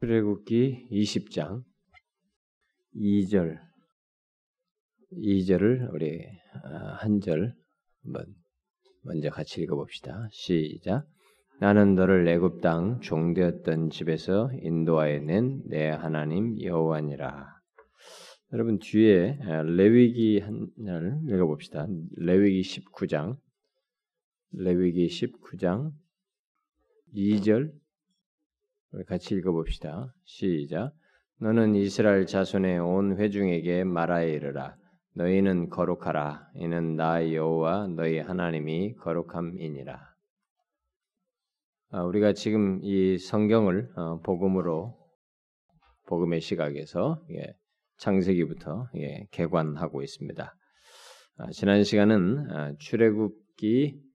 출애굽기 20장 2절 2절을 우리 아, 한절 먼저 같이 읽어봅시다. 시작. 나는 너를 애굽 땅 종되었던 집에서 인도하여 낸 내 하나님 여호와니라. 여러분 뒤에 아, 레위기 한절 읽어봅시다. 레위기 19장 레위기 19장 2절 우리 같이 읽어봅시다. 시작. 너는 이스라엘 자손의 온 회중에게 말하여 이르라. 너희는 거룩하라. 이는 나 여호와 너희 하나님이 거룩함이니라. 아, 우리가 지금 이 성경을 어, 복음으로 복음의 시각에서 예, 창세기부터 예, 개관하고 있습니다. 아, 지난 시간은 아, 출애굽기 의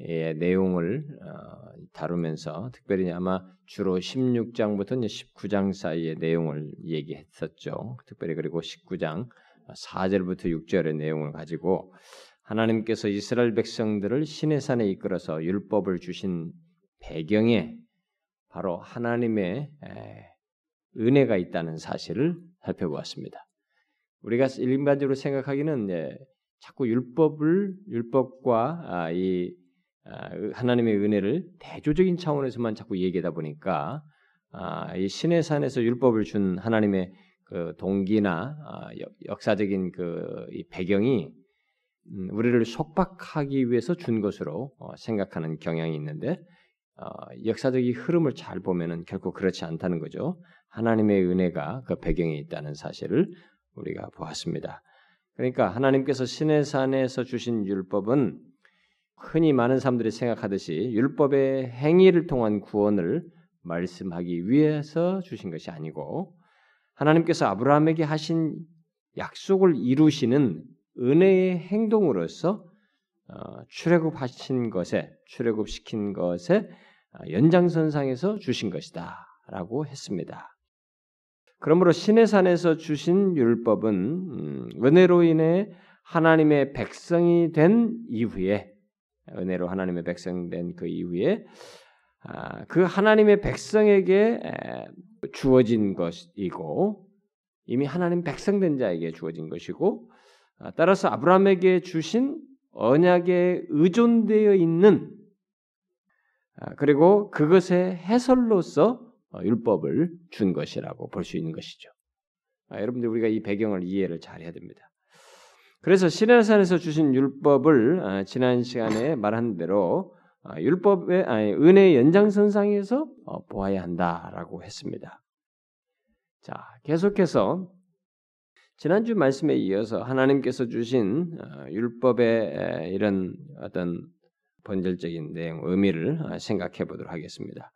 내용을 어, 다루면서 특별히 아마 주로 16장부터 19장 사이의 내용을 얘기했었죠. 특별히 그리고 19장 4절부터 6절의 내용을 가지고 하나님께서 이스라엘 백성들을 신의 산에 이끌어서 율법을 주신 배경에 바로 하나님의 은혜가 있다는 사실을 살펴보았습니다. 우리가 일반적으로 생각하기는 자꾸 율법을 율법과 아, 이 아, 하나님의 은혜를 대조적인 차원에서만 자꾸 얘기하다 보니까 아, 이 신의 산에서 율법을 준 하나님의 그 동기나 아, 역사적인 그 배경이 음, 우리를 속박하기 위해서 준 것으로 어, 생각하는 경향이 있는데 어, 역사적인 흐름을 잘 보면은 결코 그렇지 않다는 거죠. 하나님의 은혜가 그 배경에 있다는 사실을 우리가 보았습니다. 그러니까 하나님께서 신의 산에서 주신 율법은 흔히 많은 사람들이 생각하듯이 율법의 행위를 통한 구원을 말씀하기 위해서 주신 것이 아니고 하나님께서 아브라함에게 하신 약속을 이루시는 은혜의 행동으로서 어, 출애굽하신 것에 출애굽시킨 것에 연장선상에서 주신 것이다라고 했습니다. 그러므로 신의 산에서 주신 율법은 음, 은혜로 인해 하나님의 백성이 된 이후에 은혜로 하나님의 백성된 그 이후에 아, 그 하나님의 백성에게 주어진 것이고 이미 하나님 백성된 자에게 주어진 것이고 아, 따라서 아브라함에게 주신 언약에 의존되어 있는 아, 그리고 그것의 해설로서 어, 율법을 준 것이라고 볼 수 있는 것이죠. 여러분들 우리가 이 배경을 이해를 잘 해야 됩니다. 그래서 시내산에서 주신 율법을 아, 지난 시간에 말한 대로 아, 율법의 아니, 은혜의 연장선상에서 어, 보아야 한다라고 했습니다. 자, 계속해서 지난주 말씀에 이어서 하나님께서 주신 어, 율법의 이런 어떤 본질적인 내용, 의미를 생각해 보도록 하겠습니다.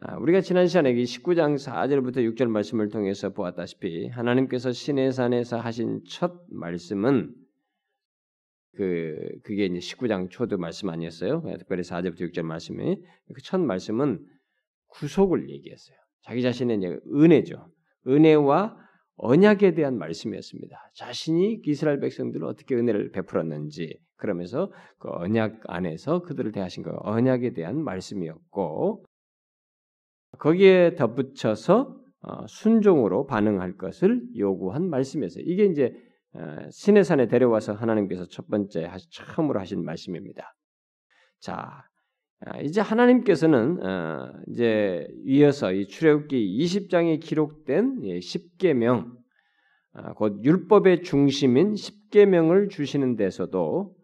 아, 우리가 지난 시간에 19장 4절부터 6절 말씀을 통해서 보았다시피 하나님께서 신의 산에서 하신 첫 말씀은 그 그게 이제 19장 초도 말씀 아니었어요? 특별히 4절부터 6절 말씀이 그 첫 말씀은 구속을 얘기했어요. 자기 자신의 이제 은혜죠. 은혜와 언약에 대한 말씀이었습니다. 자신이 이스라엘 백성들을 어떻게 은혜를 베풀었는지 그러면서 그 언약 안에서 그들을 대하신 그 언약에 대한 말씀이었고 거기에 덧붙여서 어, 순종으로 반응할 것을 요구한 말씀이었어요. 이게 이제 어, 신의 산에 데려와서 하나님께서 첫 번째 처음으로 하신 말씀입니다. 자, 아, 이제 하나님께서는 어, 이제 이어서 이 출애굽기 20장에 기록된 10계명 아, 곧 율법의 중심인 10계명을 주시는 데서도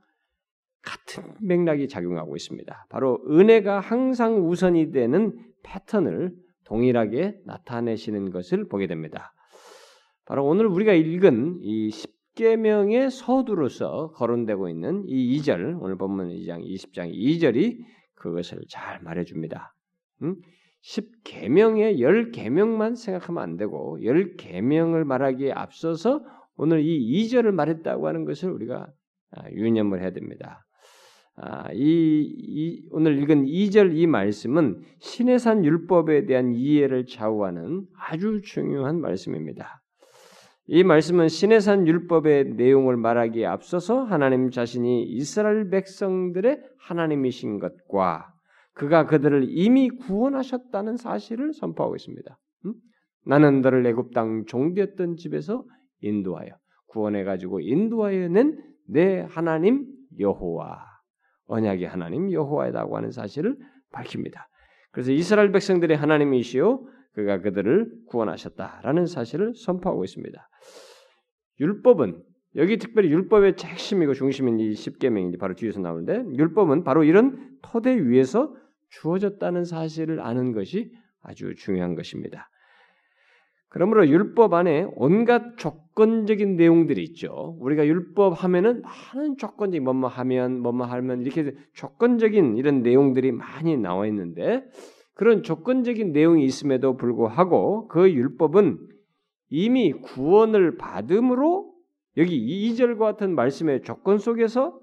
같은 맥락이 작용하고 있습니다. 바로 은혜가 항상 우선이 되는 패턴을 동일하게 나타내시는 것을 보게 됩니다. 바로 오늘 우리가 읽은 이 10계명의 서두로서 거론되고 있는 이 2절, 오늘 본문 2장 20장 2절이 그것을 잘 말해 줍니다. 음? 10계명의 10계명만 생각하면 안 되고 10계명을 말하기에 앞서서 오늘 이 2절을 말했다고 하는 것을 우리가 아, 유념을 해야 됩니다. 아, 이, 이, 오늘 읽은 2절 이 말씀은 신의 산 율법에 대한 이해를 좌우하는 아주 중요한 말씀입니다. 이 말씀은 신의 산 율법의 내용을 말하기에 앞서서 하나님 자신이 이스라엘 백성들의 하나님이신 것과 그가 그들을 이미 구원하셨다는 사실을 선포하고 있습니다. 음? 나는 너를 애굽 땅 종되었던 집에서 인도하여 구원해 가지고 인도하여 낸 내 하나님 여호와 언약의 하나님 여호와이라고 하는 사실을 밝힙니다. 그래서 이스라엘 백성들의 하나님이시요 그가 그들을 구원하셨다라는 사실을 선포하고 있습니다. 율법은 여기 특별히 율법의 핵심이고 중심인 이 십계명이 바로 뒤에서 나오는데 율법은 바로 이런 토대 위에서 주어졌다는 사실을 아는 것이 아주 중요한 것입니다. 그러므로 율법 안에 온갖 조건적인 내용들이 있죠. 우리가 율법 하면은 많은 조건적인 뭐뭐 하면 뭐뭐 하면 이렇게 조건적인 이런 내용들이 많이 나와 있는데 그런 조건적인 내용이 있음에도 불구하고 그 율법은 이미 구원을 받음으로 여기 2절과 같은 말씀의 조건 속에서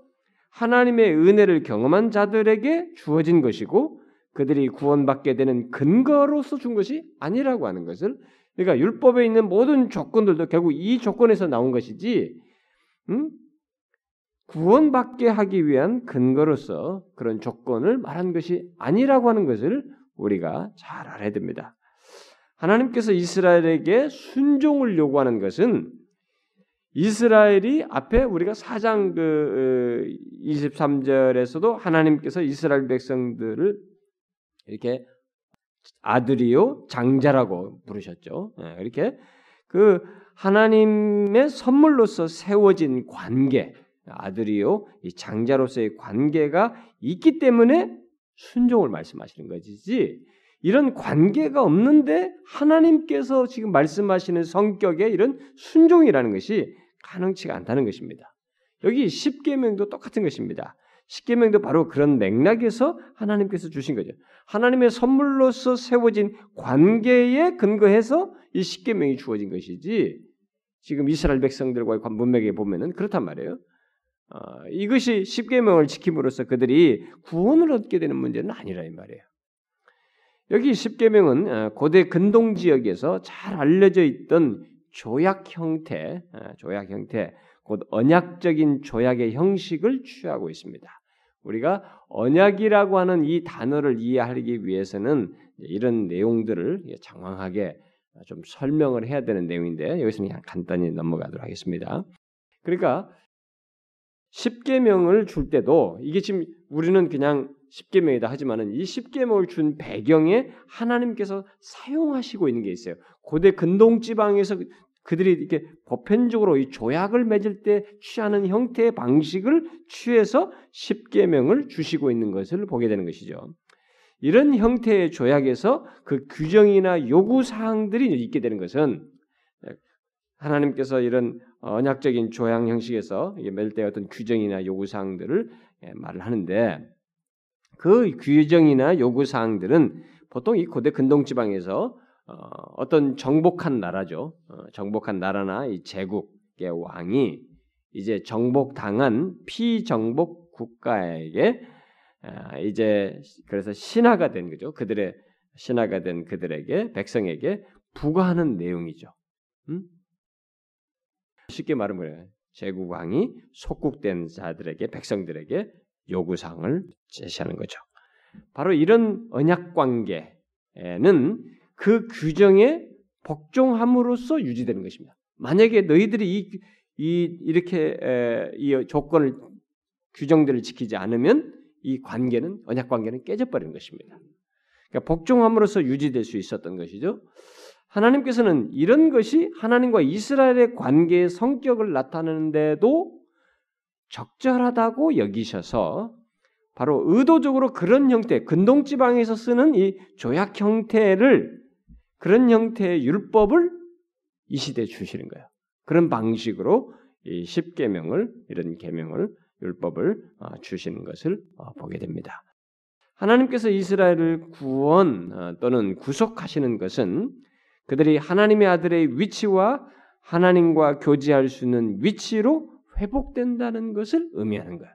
하나님의 은혜를 경험한 자들에게 주어진 것이고 그들이 구원받게 되는 근거로서 준 것이 아니라고 하는 것을 그러니까 율법에 있는 모든 조건들도 결국 이 조건에서 나온 것이지 음? 구원받게 하기 위한 근거로서 그런 조건을 말한 것이 아니라고 하는 것을 우리가 잘 알아야 됩니다. 하나님께서 이스라엘에게 순종을 요구하는 것은 이스라엘이 앞에 우리가 4장 그 23절에서도 어, 하나님께서 이스라엘 백성들을 이렇게 아들이요 장자라고 부르셨죠. 예, 이렇게 그 하나님의 선물로서 세워진 관계, 아들이요 이 장자로서의 관계가 있기 때문에 순종을 말씀하시는 것이지 이런 관계가 없는데 하나님께서 지금 말씀하시는 성격의 이런 순종이라는 것이 가능치가 않다는 것입니다. 여기 십계명도 똑같은 것입니다. 십계명도 바로 그런 맥락에서 하나님께서 주신 거죠. 하나님의 선물로서 세워진 관계에 근거해서 이 십계명이 주어진 것이지 지금 이스라엘 백성들과의 문맥에 보면은 그렇단 말이에요. 어, 이것이 십계명을 지킴으로써 그들이 구원을 얻게 되는 문제는 아니라 이 말이에요. 여기 십계명은 어, 고대 근동 지역에서 잘 알려져 있던 조약 형태, 어, 조약 형태, 곧 언약적인 조약의 형식을 취하고 있습니다. 우리가 언약이라고 하는 이 단어를 이해하기 위해서는 이런 내용들을 장황하게 좀 설명을 해야 되는 내용인데 여기서는 그냥 간단히 넘어가도록 하겠습니다. 그러니까 십계명을 줄 때도 이게 지금 우리는 그냥 십계명이다 하지만은 이 십계명을 준 배경에 하나님께서 사용하시고 있는 게 있어요. 고대 근동 지방에서 그들이 이렇게 보편적으로 이 조약을 맺을 때 취하는 형태의 방식을 취해서 십계명을 주시고 있는 것을 보게 되는 것이죠. 이런 형태의 조약에서 그 규정이나 요구 사항들이 있게 되는 것은 하나님께서 이런 언약적인 조약 형식에서 맺을 때 어떤 규정이나 요구 사항들을 예, 말을 하는데 그 규정이나 요구 사항들은 보통 이 고대 근동 지방에서 어, 떤 정복한 나라죠. 어, 정복한 나라나 이 제국의 왕이 이제 정복당한 피정복 국가에게 아, 이제 그래서 신하가 된 거죠. 그들의 신하가 된 그들에게 백성에게 부과하는 내용이죠. 음? 쉽게 말하면 제국 왕이 속국된 자들에게 백성들에게 요구사항을 제시하는 거죠. 바로 이런 언약 관계는 그 규정에 복종함으로써 유지되는 것입니다. 만약에 너희들이 이, 이 이렇게 에, 이 조건을 규정들을 지키지 않으면 이 관계는 언약 관계는 깨져버리는 것입니다. 그러니까 복종함으로써 유지될 수 있었던 것이죠. 하나님께서는 이런 것이 하나님과 이스라엘의 관계의 성격을 나타내는데도 적절하다고 여기셔서 바로 의도적으로 그런 형태, 근동 지방에서 쓰는 이 조약 형태를 그런 형태의 율법을 이 시대에 주시는 거예요. 그런 방식으로 이 십계명을 이런 계명을 율법을 어, 주시는 것을 어, 보게 됩니다. 하나님께서 이스라엘을 구원 어, 또는 구속하시는 것은 그들이 하나님의 아들의 위치와 하나님과 교제할 수 있는 위치로 회복된다는 것을 의미하는 거예요.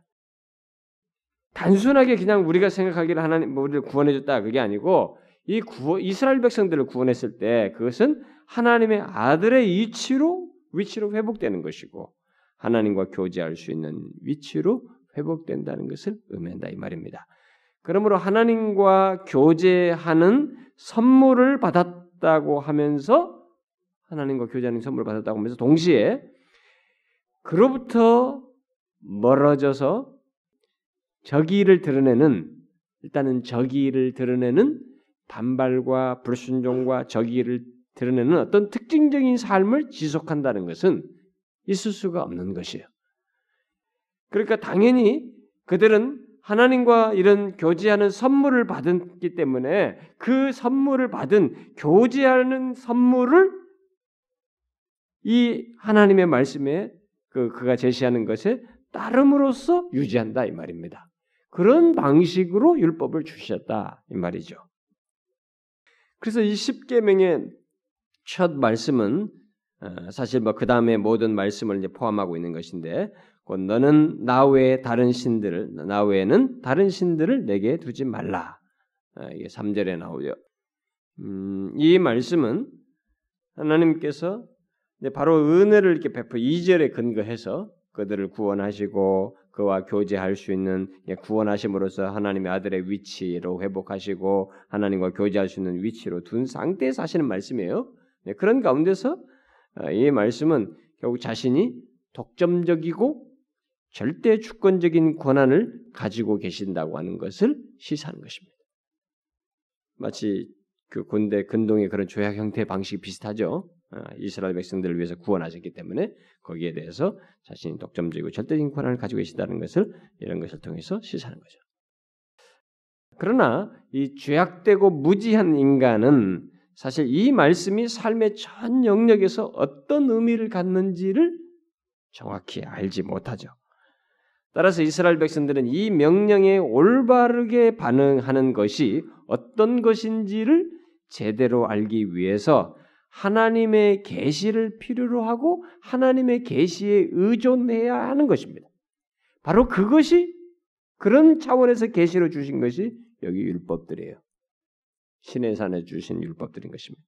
단순하게 그냥 우리가 생각하기를 하나님 뭐 우리를 구원해 줬다 그게 아니고 이 구원, 이스라엘 백성들을 구원했을 때 그것은 하나님의 아들의 위치로 위치로 회복되는 것이고 하나님과 교제할 수 있는 위치로 회복된다는 것을 의미한다 이 말입니다. 그러므로 하나님과 교제하는 선물을 받았 받았다고 하면서 하나님과 교제하는 선물을 받았다고 하면서 동시에 그로부터 멀어져서 적의를 드러내는 일단은 적의를 드러내는 반발과 불순종과 적의를 드러내는 어떤 특징적인 삶을 지속한다는 것은 있을 수가 없는 것이에요. 그러니까 당연히 그들은 하나님과 이런 교제하는 선물을 받았기 때문에 그 선물을 받은 교제하는 선물을 이 하나님의 말씀에 그 그가 제시하는 것에 따름으로써 유지한다 이 말입니다. 그런 방식으로 율법을 주셨다 이 말이죠. 그래서 이 십계명의 첫 말씀은 어, 사실 뭐 그 다음에 모든 말씀을 이제 포함하고 있는 것인데 곧 너는 나 외에 다른 신들을 나 외에는 다른 신들을 내게 두지 말라. 어, 이게 3절에 나오죠. 음, 이 말씀은 하나님께서 바로 은혜를 이렇게 베풀 2절에 근거해서 그들을 구원하시고 그와 교제할 수 있는 구원하심으로써 하나님의 아들의 위치로 회복하시고 하나님과 교제할 수 있는 위치로 둔 상태에서 하시는 말씀이에요. 네, 그런 가운데서 어, 이 말씀은 결국 자신이 독점적이고 절대 주권적인 권한을 가지고 계신다고 하는 것을 시사하는 것입니다. 마치 그 군대 근동의 그런 조약 형태 방식 비슷하죠. 어, 이스라엘 백성들을 위해서 구원하셨기 때문에 거기에 대해서 자신이 독점적이고 절대적인 권한을 가지고 계시다는 것을 이런 것을 통해서 시사하는 거죠. 그러나 이 죄악되고 무지한 인간은 사실 이 말씀이 삶의 전 영역에서 어떤 의미를 갖는지를 정확히 알지 못하죠. 따라서 이스라엘 백성들은 이 명령에 올바르게 반응하는 것이 어떤 것인지를 제대로 알기 위해서 하나님의 계시를 필요로 하고 하나님의 계시에 의존해야 하는 것입니다. 바로 그것이 그런 차원에서 계시로 주신 것이 여기 율법들이에요. 신의 산에 주신 율법들인 것입니다.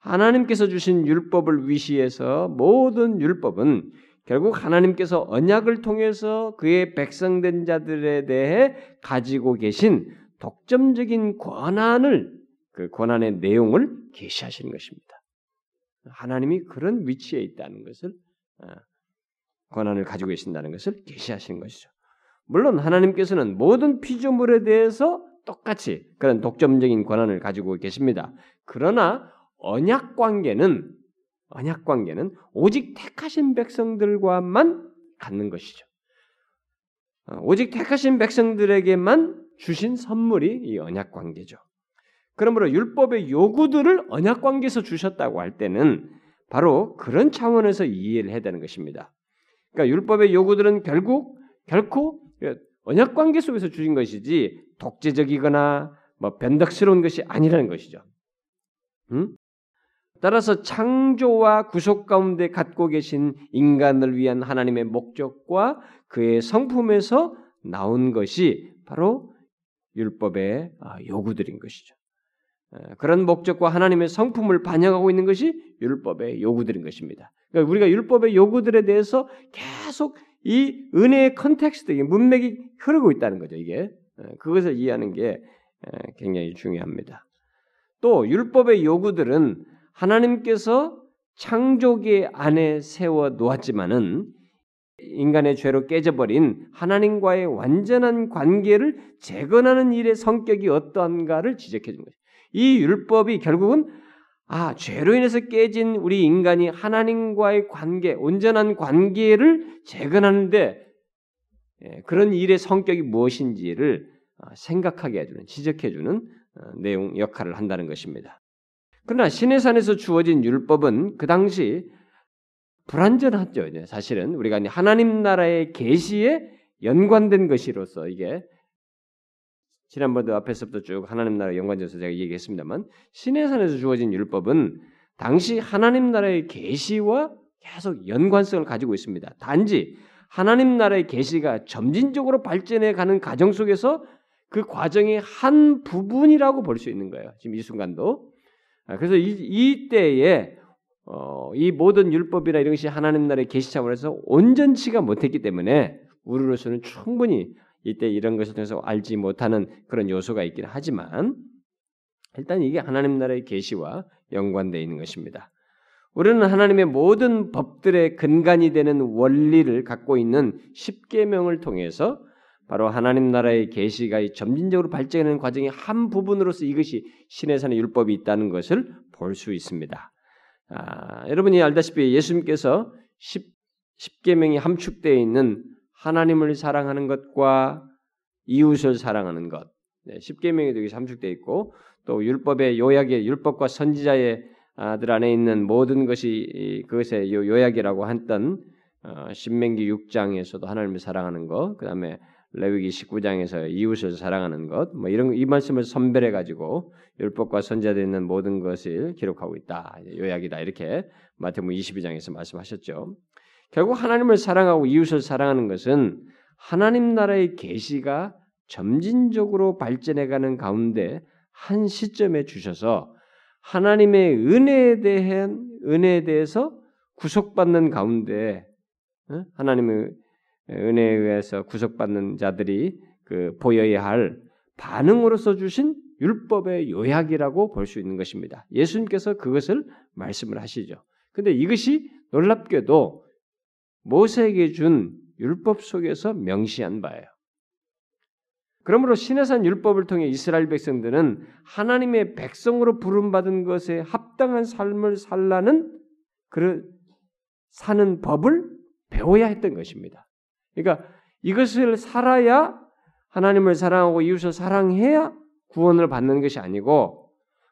하나님께서 주신 율법을 위시해서 모든 율법은 결국 하나님께서 언약을 통해서 그의 백성된 자들에 대해 가지고 계신 독점적인 권한을 그 권한의 내용을 계시하시는 것입니다. 하나님이 그런 위치에 있다는 것을 어, 권한을 가지고 계신다는 것을 계시하시는 것이죠. 물론 하나님께서는 모든 피조물에 대해서 똑같이 그런 독점적인 권한을 가지고 계십니다. 그러나 언약 관계는 언약 관계는 오직 택하신 백성들과만 갖는 것이죠. 어, 오직 택하신 백성들에게만 주신 선물이 이 언약 관계죠. 그러므로 율법의 요구들을 언약 관계에서 주셨다고 할 때는 바로 그런 차원에서 이해를 해야 되는 것입니다. 그러니까 율법의 요구들은 결국 결코 언약 관계 속에서 주신 것이지 독재적이거나 뭐 변덕스러운 것이 아니라는 것이죠. 음? 따라서 창조와 구속 가운데 갖고 계신 인간을 위한 하나님의 목적과 그의 성품에서 나온 것이 바로 율법의 아, 요구들인 것이죠. 그런 목적과 하나님의 성품을 반영하고 있는 것이 율법의 요구들인 것입니다. 그러니까 우리가 율법의 요구들에 대해서 계속 이 은혜의 context, 문맥이 흐르고 있다는 거죠. 이게 그것을 이해하는 게 굉장히 중요합니다. 또 율법의 요구들은 하나님께서 창조계 안에 세워 놓았지만은 인간의 죄로 깨져버린 하나님과의 완전한 관계를 재건하는 일의 성격이 어떠한가를 지적해 준 거죠. 이 율법이 결국은 아, 죄로 인해서 깨진 우리 인간이 하나님과의 관계, 온전한 관계를 재건하는데 예, 그런 일의 성격이 무엇인지를 어, 생각하게 해주는, 지적해주는 어, 내용 역할을 한다는 것입니다. 그러나 신의 산에서 주어진 율법은 그 당시 불완전하죠. 사실은 우리가 하나님 나라의 계시에 연관된 것이로서 이게 지난번도 앞에서부터 쭉 하나님 나라 연관져서 제가 얘기했습니다만 신의 산에서 주어진 율법은 당시 하나님 나라의 계시와 계속 연관성을 가지고 있습니다. 단지 하나님 나라의 계시가 점진적으로 발전해 가는 과정 속에서 그 과정의 한 부분이라고 볼 수 있는 거예요. 지금 이 순간도. 아, 그래서 이, 이 때에 어, 이 모든 율법이나 이런 것이 하나님 나라의 계시 차원에서 온전치가 못했기 때문에 우리로서는 충분히 이때 이런 것을 통해서 알지 못하는 그런 요소가 있긴 하지만 일단 이게 하나님 나라의 계시와 연관되어 있는 것입니다. 우리는 하나님의 모든 법들의 근간이 되는 원리를 갖고 있는 십계명을 통해서 바로 하나님 나라의 계시가 점진적으로 발전하는 과정의 한 부분으로서 이것이 신의 산의 율법이 있다는 것을 볼 수 있습니다. 아, 여러분이 알다시피 예수님께서 십, 십계명이 함축되어 있는 하나님을 사랑하는 것과 이웃을 사랑하는 것, 네, 십계명이 되게 함축되어 있고 또 율법의 요약의 율법과 선지자의 아들 안에 있는 모든 것이 그것의 요약이라고 했던 어, 신명기 6장에서도 하나님을 사랑하는 것, 그 다음에 레위기 19장에서 이웃을 사랑하는 것, 뭐 이런 이 말씀을 선별해 가지고 율법과 선지자에 있는 모든 것을 기록하고 있다. 요약이다. 이렇게 마태복음 22장에서 말씀하셨죠. 결국 하나님을 사랑하고 이웃을 사랑하는 것은 하나님 나라의 계시가 점진적으로 발전해 가는 가운데 한 시점에 주셔서 하나님의 은혜에 대한 은혜에 대해서 구속받는 가운데 하나님의 은혜에 의해서 구속받는 자들이 그 보여야 할 반응으로서 주신 율법의 요약이라고 볼 수 있는 것입니다. 예수님께서 그것을 말씀을 하시죠. 근데 이것이 놀랍게도 모세에게 준 율법 속에서 명시한 바예요. 그러므로 신해산 율법을 통해 이스라엘 백성들은 하나님의 백성으로 부름받은 것에 합당한 삶을 살라는 그 사는 법을 배워야 했던 것입니다. 그러니까 이것을 살아야 하나님을 사랑하고 이웃을 사랑해야 구원을 받는 것이 아니고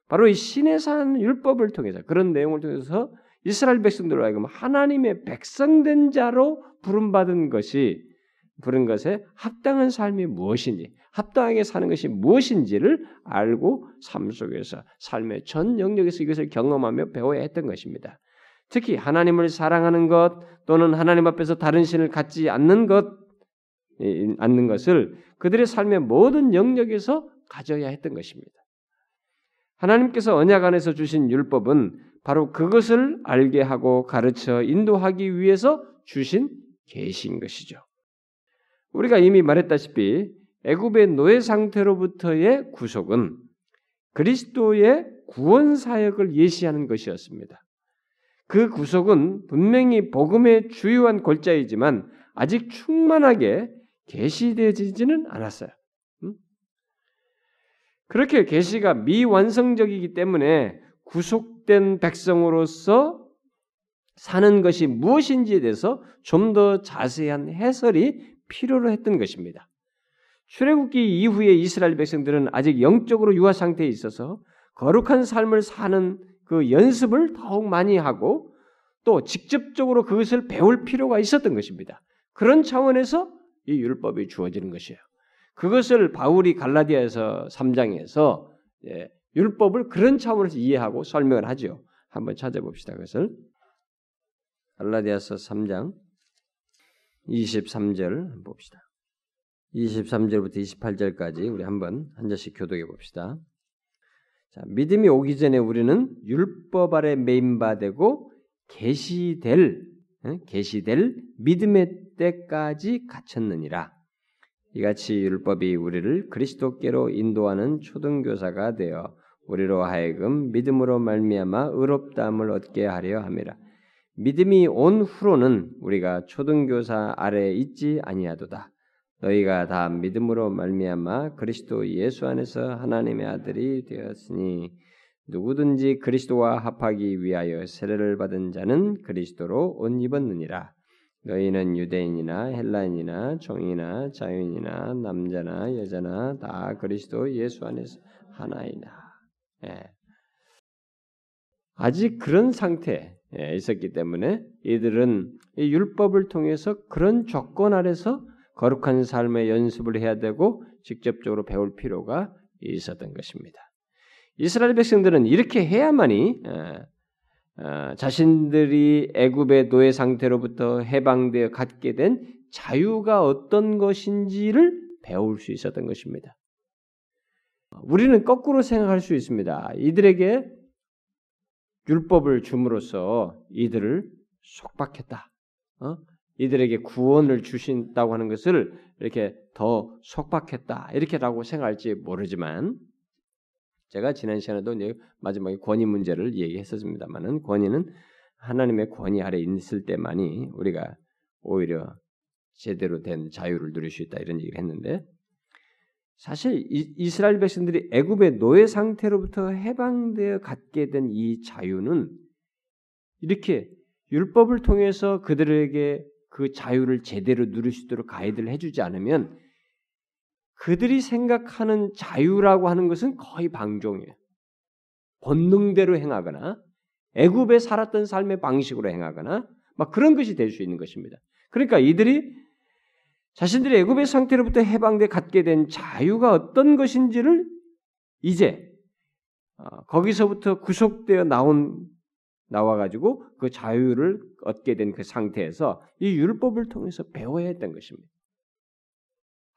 바로 이 신의 산 율법을 통해서 그런 내용을 통해서 이스라엘 백성들로 하여금 하나님의 백성된 자로 부름받은 것이 부른 것에 합당한 삶이 무엇인지 합당하게 사는 것이 무엇인지를 알고 삶 속에서 삶의 전 영역에서 이것을 경험하며 배워야 했던 것입니다. 특히 하나님을 사랑하는 것 또는 하나님 앞에서 다른 신을 갖지 않는 것 않는 것을 그들의 삶의 모든 영역에서 가져야 했던 것입니다. 하나님께서 언약 안에서 주신 율법은 바로 그것을 알게 하고 가르쳐 인도하기 위해서 주신 계시인 것이죠. 우리가 이미 말했다시피 애굽의 노예 상태로부터의 구속은 그리스도의 구원 사역을 예시하는 것이었습니다. 그 구속은 분명히 복음의 주요한 골자이지만 아직 충만하게 계시되지는 않았어요. 그렇게 계시가 미완성적이기 때문에 구속된 백성으로서 사는 것이 무엇인지에 대해서 좀 더 자세한 해설이 필요로 했던 것입니다. 출애굽기 이후에 이스라엘 백성들은 아직 영적으로 유아 상태에 있어서 거룩한 삶을 사는 그 연습을 더욱 많이 하고 또 직접적으로 그것을 배울 필요가 있었던 것입니다. 그런 차원에서 이 율법이 주어지는 것이에요. 그것을 바울이 갈라디아에서 3장에서 예, 율법을 그런 차원에서 이해하고 설명을 하죠. 한번 찾아봅시다. 그것을 갈라디아서 3장 23절 봅시다. 23절부터 28절까지 우리 한번 한 절씩 교독해 봅시다. 자, 믿음이 오기 전에 우리는 율법 아래 메인바되고 계시될 계시될 믿음의 때까지 갇혔느니라. 이같이 율법이 우리를 그리스도께로 인도하는 초등교사가 되어 우리로 하여금 믿음으로 말미암아 의롭다함을 얻게 하려 함이라. 믿음이 온 후로는 우리가 초등교사 아래에 있지 아니하도다. 너희가 다 믿음으로 말미암아 그리스도 예수 안에서 하나님의 아들이 되었으니 누구든지 그리스도와 합하기 위하여 세례를 받은 자는 그리스도로 옷 입었느니라. 너희는 유대인이나 헬라인이나 종이나 자유인이나 남자나 여자나 다 그리스도 예수 안에서 하나이나. 예. 아직 그런 상태에 있었기 때문에 이들은 이 율법을 통해서 그런 조건 아래서 거룩한 삶의 연습을 해야 되고 직접적으로 배울 필요가 있었던 것입니다. 이스라엘 백성들은 이렇게 해야만이 어, 자신들이 애굽의 노예 상태로부터 해방되어 갖게 된 자유가 어떤 것인지를 배울 수 있었던 것입니다. 우리는 거꾸로 생각할 수 있습니다. 이들에게 율법을 줌으로써 이들을 속박했다. 어? 이들에게 구원을 주신다고 하는 것을 이렇게 더 속박했다. 이렇게라고 생각할지 모르지만 제가 지난 시간에도 마지막에 권위 문제를 얘기했었습니다만은 권위는 하나님의 권위 아래 있을 때만이 우리가 오히려 제대로 된 자유를 누릴 수 있다 이런 얘기를 했는데 사실 이 스라엘 백성들이 애굽의 노예 상태로부터 해방되어 갖게 된 이 자유는 이렇게 율법을 통해서 그들에게 그 자유를 제대로 누릴 수 있도록 가이드를 해주지 않으면 그들이 생각하는 자유라고 하는 것은 거의 방종이에요. 본능대로 행하거나 애굽에 살았던 삶의 방식으로 행하거나 막 그런 것이 될 수 있는 것입니다. 그러니까 이들이 자신들이 애굽의 상태로부터 해방돼 갖게 된 자유가 어떤 것인지를 이제 어, 거기서부터 구속되어 나온 나와 가지고 그 자유를 얻게 된 그 상태에서 이 율법을 통해서 배워야 했던 것입니다.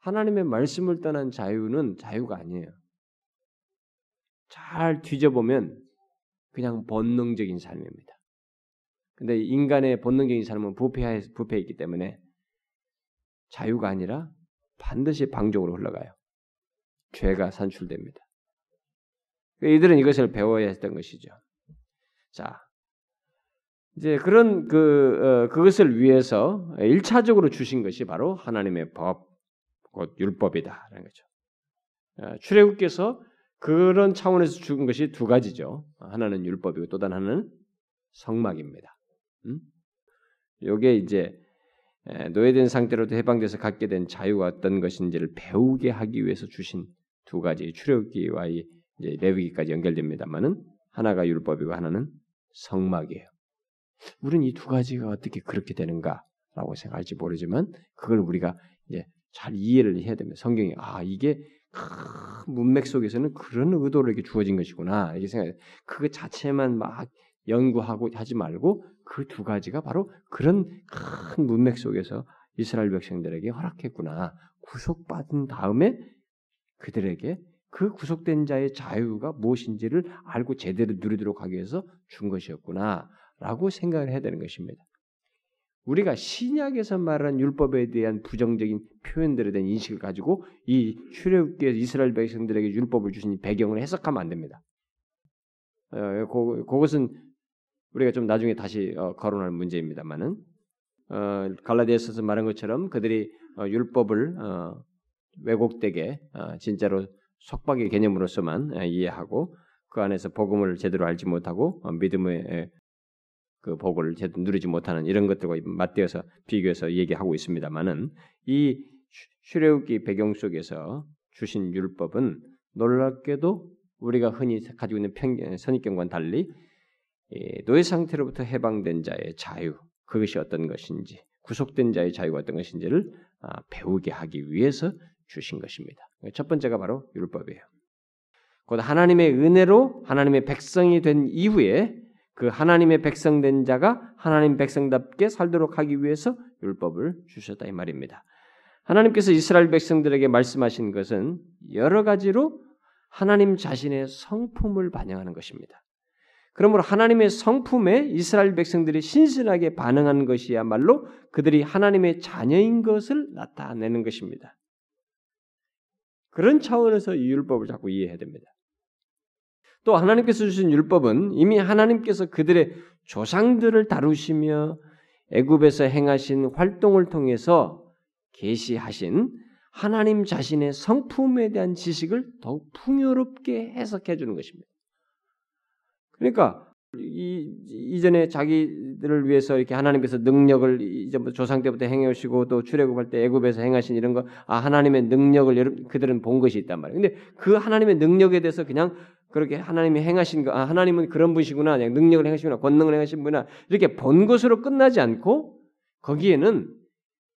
하나님의 말씀을 떠난 자유는 자유가 아니에요. 잘 뒤져보면 그냥 본능적인 삶입니다. 근데 인간의 본능적인 삶은 부패해, 부패해 있기 때문에 자유가 아니라 반드시 방종으로 흘러가요. 죄가 산출됩니다. 이들은 이것을 배워야 했던 것이죠. 자, 이제 그런 그 어, 그것을 위해서 일차적으로 주신 것이 바로 하나님의 법, 곧 율법이다라는 거죠. 어, 출애굽께서 그런 차원에서 죽은 것이 두 가지죠. 하나는 율법이고 또 다른 하나는 성막입니다. 음? 요게 이제 노예된 상태로도 해방돼서 갖게 된 자유가 어떤 것인지를 배우게 하기 위해서 주신 두 가지 출애굽기와 이 이제 레위기까지 연결됩니다만은 하나가 율법이고 하나는 성막이에요. 우리는 이 두 가지가 어떻게 그렇게 되는가라고 생각할지 모르지만 그걸 우리가 이제 잘 이해를 해야 됩니다. 성경이 아 이게 큰 문맥 속에서는 그런 의도로 이렇게 주어진 것이구나 이렇게 생각. 그 자체만 막 연구하고 하지 말고 그 두 가지가 바로 그런 큰 문맥 속에서 이스라엘 백성들에게 허락했구나. 구속받은 다음에 그들에게 그 구속된 자의 자유가 무엇인지를 알고 제대로 누리도록 하기 위해서 준 것이었구나라고 생각을 해야 되는 것입니다. 우리가 신약에서 말하는 율법에 대한 부정적인 표현들에 대한 인식을 가지고 이 출애굽기에서 이스라엘 백성들에게 율법을 주신 배경을 해석하면 안 됩니다. 어, 그, 그것은 우리가 좀 나중에 다시 어, 거론할 문제입니다만은 어, 갈라디아서에서 말한 것처럼 그들이 어, 율법을 어, 왜곡되게 어, 진짜로 속박의 개념으로서만 어, 이해하고 그 안에서 복음을 제대로 알지 못하고 믿음의 그 복을 제대로 누리지 못하는 이런 것들과 맞대어서 비교해서 얘기하고 있습니다만은 이 출애굽기 배경 속에서 주신 율법은 놀랍게도 우리가 흔히 가지고 있는 편견, 선입견과는 달리 노예 상태로부터 해방된 자의 자유 그것이 어떤 것인지 구속된 자의 자유가 어떤 것인지를 아, 배우게 하기 위해서 주신 것입니다. 첫 번째가 바로 율법이에요. 곧 하나님의 은혜로 하나님의 백성이 된 이후에 그 하나님의 백성된 자가 하나님 백성답게 살도록 하기 위해서 율법을 주셨다 이 말입니다. 하나님께서 이스라엘 백성들에게 말씀하신 것은 여러 가지로 하나님 자신의 성품을 반영하는 것입니다. 그러므로 하나님의 성품에 이스라엘 백성들이 신선하게 반응하는 것이야말로 그들이 하나님의 자녀인 것을 나타내는 것입니다. 그런 차원에서 이 율법을 자꾸 이해해야 됩니다. 또 하나님께서 주신 율법은 이미 하나님께서 그들의 조상들을 다루시며 애굽에서 행하신 활동을 통해서 계시하신 하나님 자신의 성품에 대한 지식을 더욱 풍요롭게 해석해 주는 것입니다. 그러니까 이, 이전에 자기들을 위해서 이렇게 하나님께서 능력을 이전부터 조상 때부터 행해오시고 또 출애굽할 때 애굽에서 행하신 이런 거 아 하나님의 능력을 그들은 본 것이 있단 말이에요. 근데 그 하나님의 능력에 대해서 그냥 그렇게 하나님이 행하신 거, 아, 하나님은 그런 분이시구나, 그냥 능력을 행하시구나, 권능을 행하신 분이나 이렇게 본 것으로 끝나지 않고 거기에는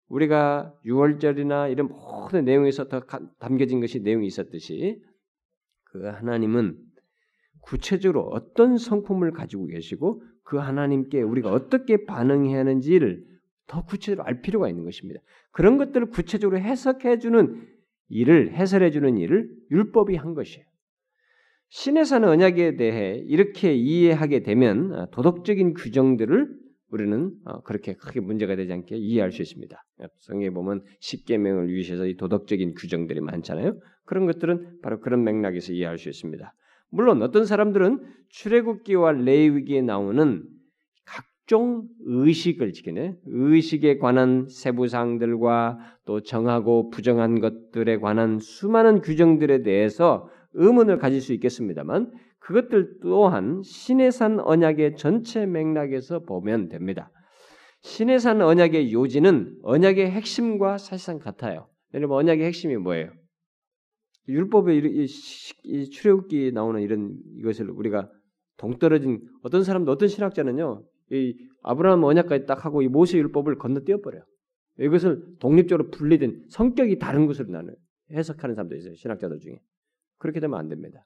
우리가 6월절이나 이런 모든 내용에서 더 담겨진 것이 내용이 있었듯이 그 하나님은 구체적으로 어떤 성품을 가지고 계시고 그 하나님께 우리가 어떻게 반응해야 하는지를 더 구체적으로 알 필요가 있는 것입니다. 그런 것들을 구체적으로 해석해 주는 일을 해설해 주는 일을 율법이 한 것이에요. 신의 사는 언약에 대해 이렇게 이해하게 되면 어, 도덕적인 규정들을 우리는 어, 그렇게 크게 문제가 되지 않게 이해할 수 있습니다. 성경에 보면 십계명을 위해서 이 도덕적인 규정들이 많잖아요. 그런 것들은 바로 그런 맥락에서 이해할 수 있습니다. 물론 어떤 사람들은 출애굽기와 레위기에 나오는 각종 의식을 지키네. 의식에 관한 세부 사항들과 또 정하고 부정한 것들에 관한 수많은 규정들에 대해서 의문을 가질 수 있겠습니다만 그것들 또한 신의 산 언약의 전체 맥락에서 보면 됩니다. 신의 산 언약의 요지는 언약의 핵심과 사실상 같아요. 여러분 언약의 핵심이 뭐예요? 율법의 이, 이 출애굽기 나오는 이런 이것을 우리가 동떨어진 어떤 사람도 어떤 신학자는요. 이 아브라함 언약까지 딱 하고 이 모세 율법을 건너뛰어 버려요. 이것을 독립적으로 분리된 성격이 다른 것으로 나는 해석하는 사람도 있어요. 신학자들 중에. 그렇게 되면 안 됩니다.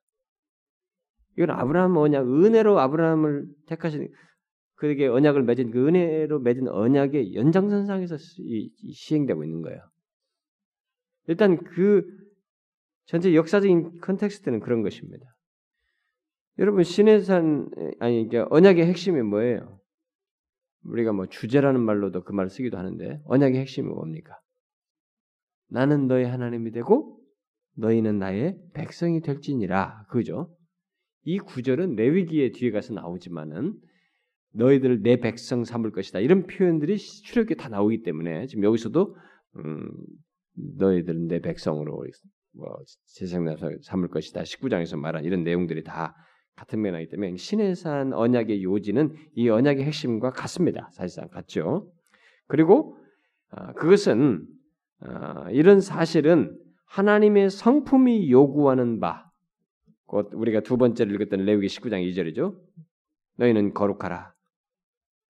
이건 아브라함 언약, 은혜로 아브라함을 택하신 그에게 언약을 맺은 그 은혜로 맺은 언약의 연장선상에서 시행되고 있는 거예요. 일단 그 전체 역사적인 context는 그런 것입니다. 여러분 신의 산 아니 언약의 핵심이 뭐예요? 우리가 뭐 주제라는 말로도 그 말을 쓰기도 하는데 언약의 핵심이 뭡니까? 나는 너의 하나님이 되고 너희는 나의 백성이 될지니라. 그죠? 이 구절은 레위기에 뒤에 가서 나오지만은 너희들을 내 백성 삼을 것이다. 이런 표현들이 출애굽기에 다 나오기 때문에 지금 여기서도 음, 너희들은 내 백성으로 뭐 세상 삼을 것이다. 19장에서 말한 이런 내용들이 다 같은 면이기 때문에 신의 산 언약의 요지는 이 언약의 핵심과 같습니다. 사실상 같죠. 그리고 아, 그것은 아, 이런 사실은 하나님의 성품이 요구하는 바, 곧 우리가 두 번째로 읽었던 레위기 19장 2절이죠. 너희는 거룩하라.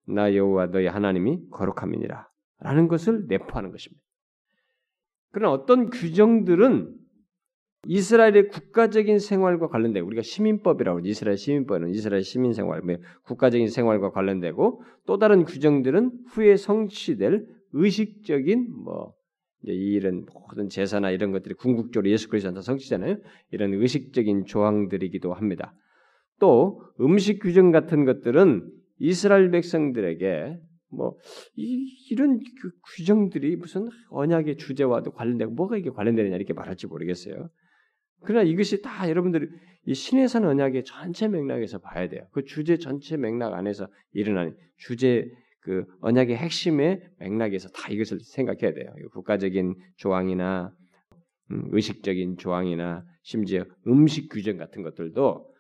나 여호와 너희 하나님이 거룩함이니라. 라는 것을 내포하는 것입니다. 그러나 어떤 규정들은 이스라엘의 국가적인 생활과 관련돼 우리가 시민법이라고. 이스라엘 시민법은 이스라엘 시민 생활, 뭐 국가적인 생활과 관련되고 또 다른 규정들은 후에 성취될 의식적인 뭐 이런 모든 제사나 이런 것들이 궁극적으로 예수 그리스도한테 성취잖아요. 이런 의식적인 조항들이기도 합니다. 또 음식 규정 같은 것들은 이스라엘 백성들에게 뭐 이, 런 그 규정들이 무슨 언약의 주제와도 관련되고 뭐가 이게 관련되느냐 이렇게 말할지 모르겠어요. 그러나 이것이 다 여러분들이 이 신의 산 언약의 전체 맥락에서 봐야 돼요. 그 주제 전체 맥락 안에서 일어나는 주제 그 언약의 핵심의 맥락에서 다 이것을 생각해야 돼요. 국가적인 조항이나 음, 의식적인 조항이나 심지어 음식 규정 같은 것들도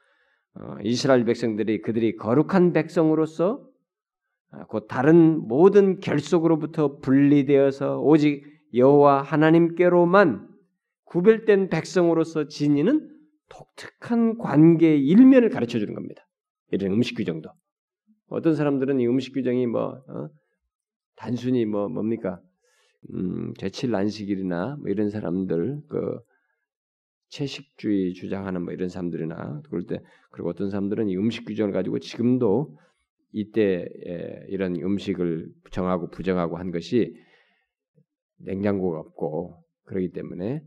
어, 이스라엘 백성들이 그들이 거룩한 백성으로서 아, 곧 다른 모든 결속으로부터 분리되어서 오직 여호와 하나님께로만 구별된 백성으로서 지니는 독특한 관계의 일면을 가르쳐 주는 겁니다. 이런 음식 규정도. 어떤 사람들은 이 음식 규정이 뭐 어? 단순히 뭐 뭡니까 음, 제칠 안식일이나 뭐 이런 사람들 그 채식주의 주장하는 뭐 이런 사람들이나 그럴 때 그리고 어떤 사람들은 이 음식 규정을 가지고 지금도 이때 이런 음식을 정하고 부정하고 한 것이 냉장고가 없고 그러기 때문에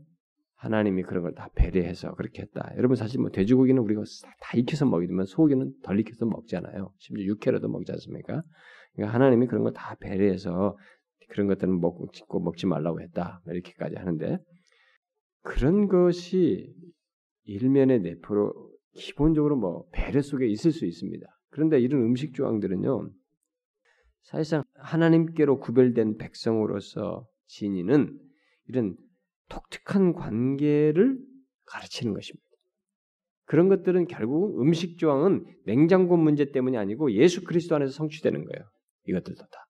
하나님이 그런 걸 다 배려해서 그렇게 했다. 여러분 사실 뭐 돼지고기는 우리가 다 익혀서 먹이지만 소고기는 덜 익혀서 먹잖아요. 심지어 육회라도 먹지 않습니까? 그러니까 하나님이 그런 걸 다 배려해서 그런 것들은 먹고 짓고 먹지 말라고 했다. 이렇게까지 하는데 그런 것이 일면의 내포로 기본적으로 뭐 배려 속에 있을 수 있습니다. 그런데 이런 음식 조항들은요. 사실상 하나님께로 구별된 백성으로서 지니는 이런 독특한 관계를 가르치는 것입니다. 그런 것들은 결국 음식 조항은 냉장고 문제 때문이 아니고 예수 그리스도 안에서 성취되는 거예요. 이것들도 다.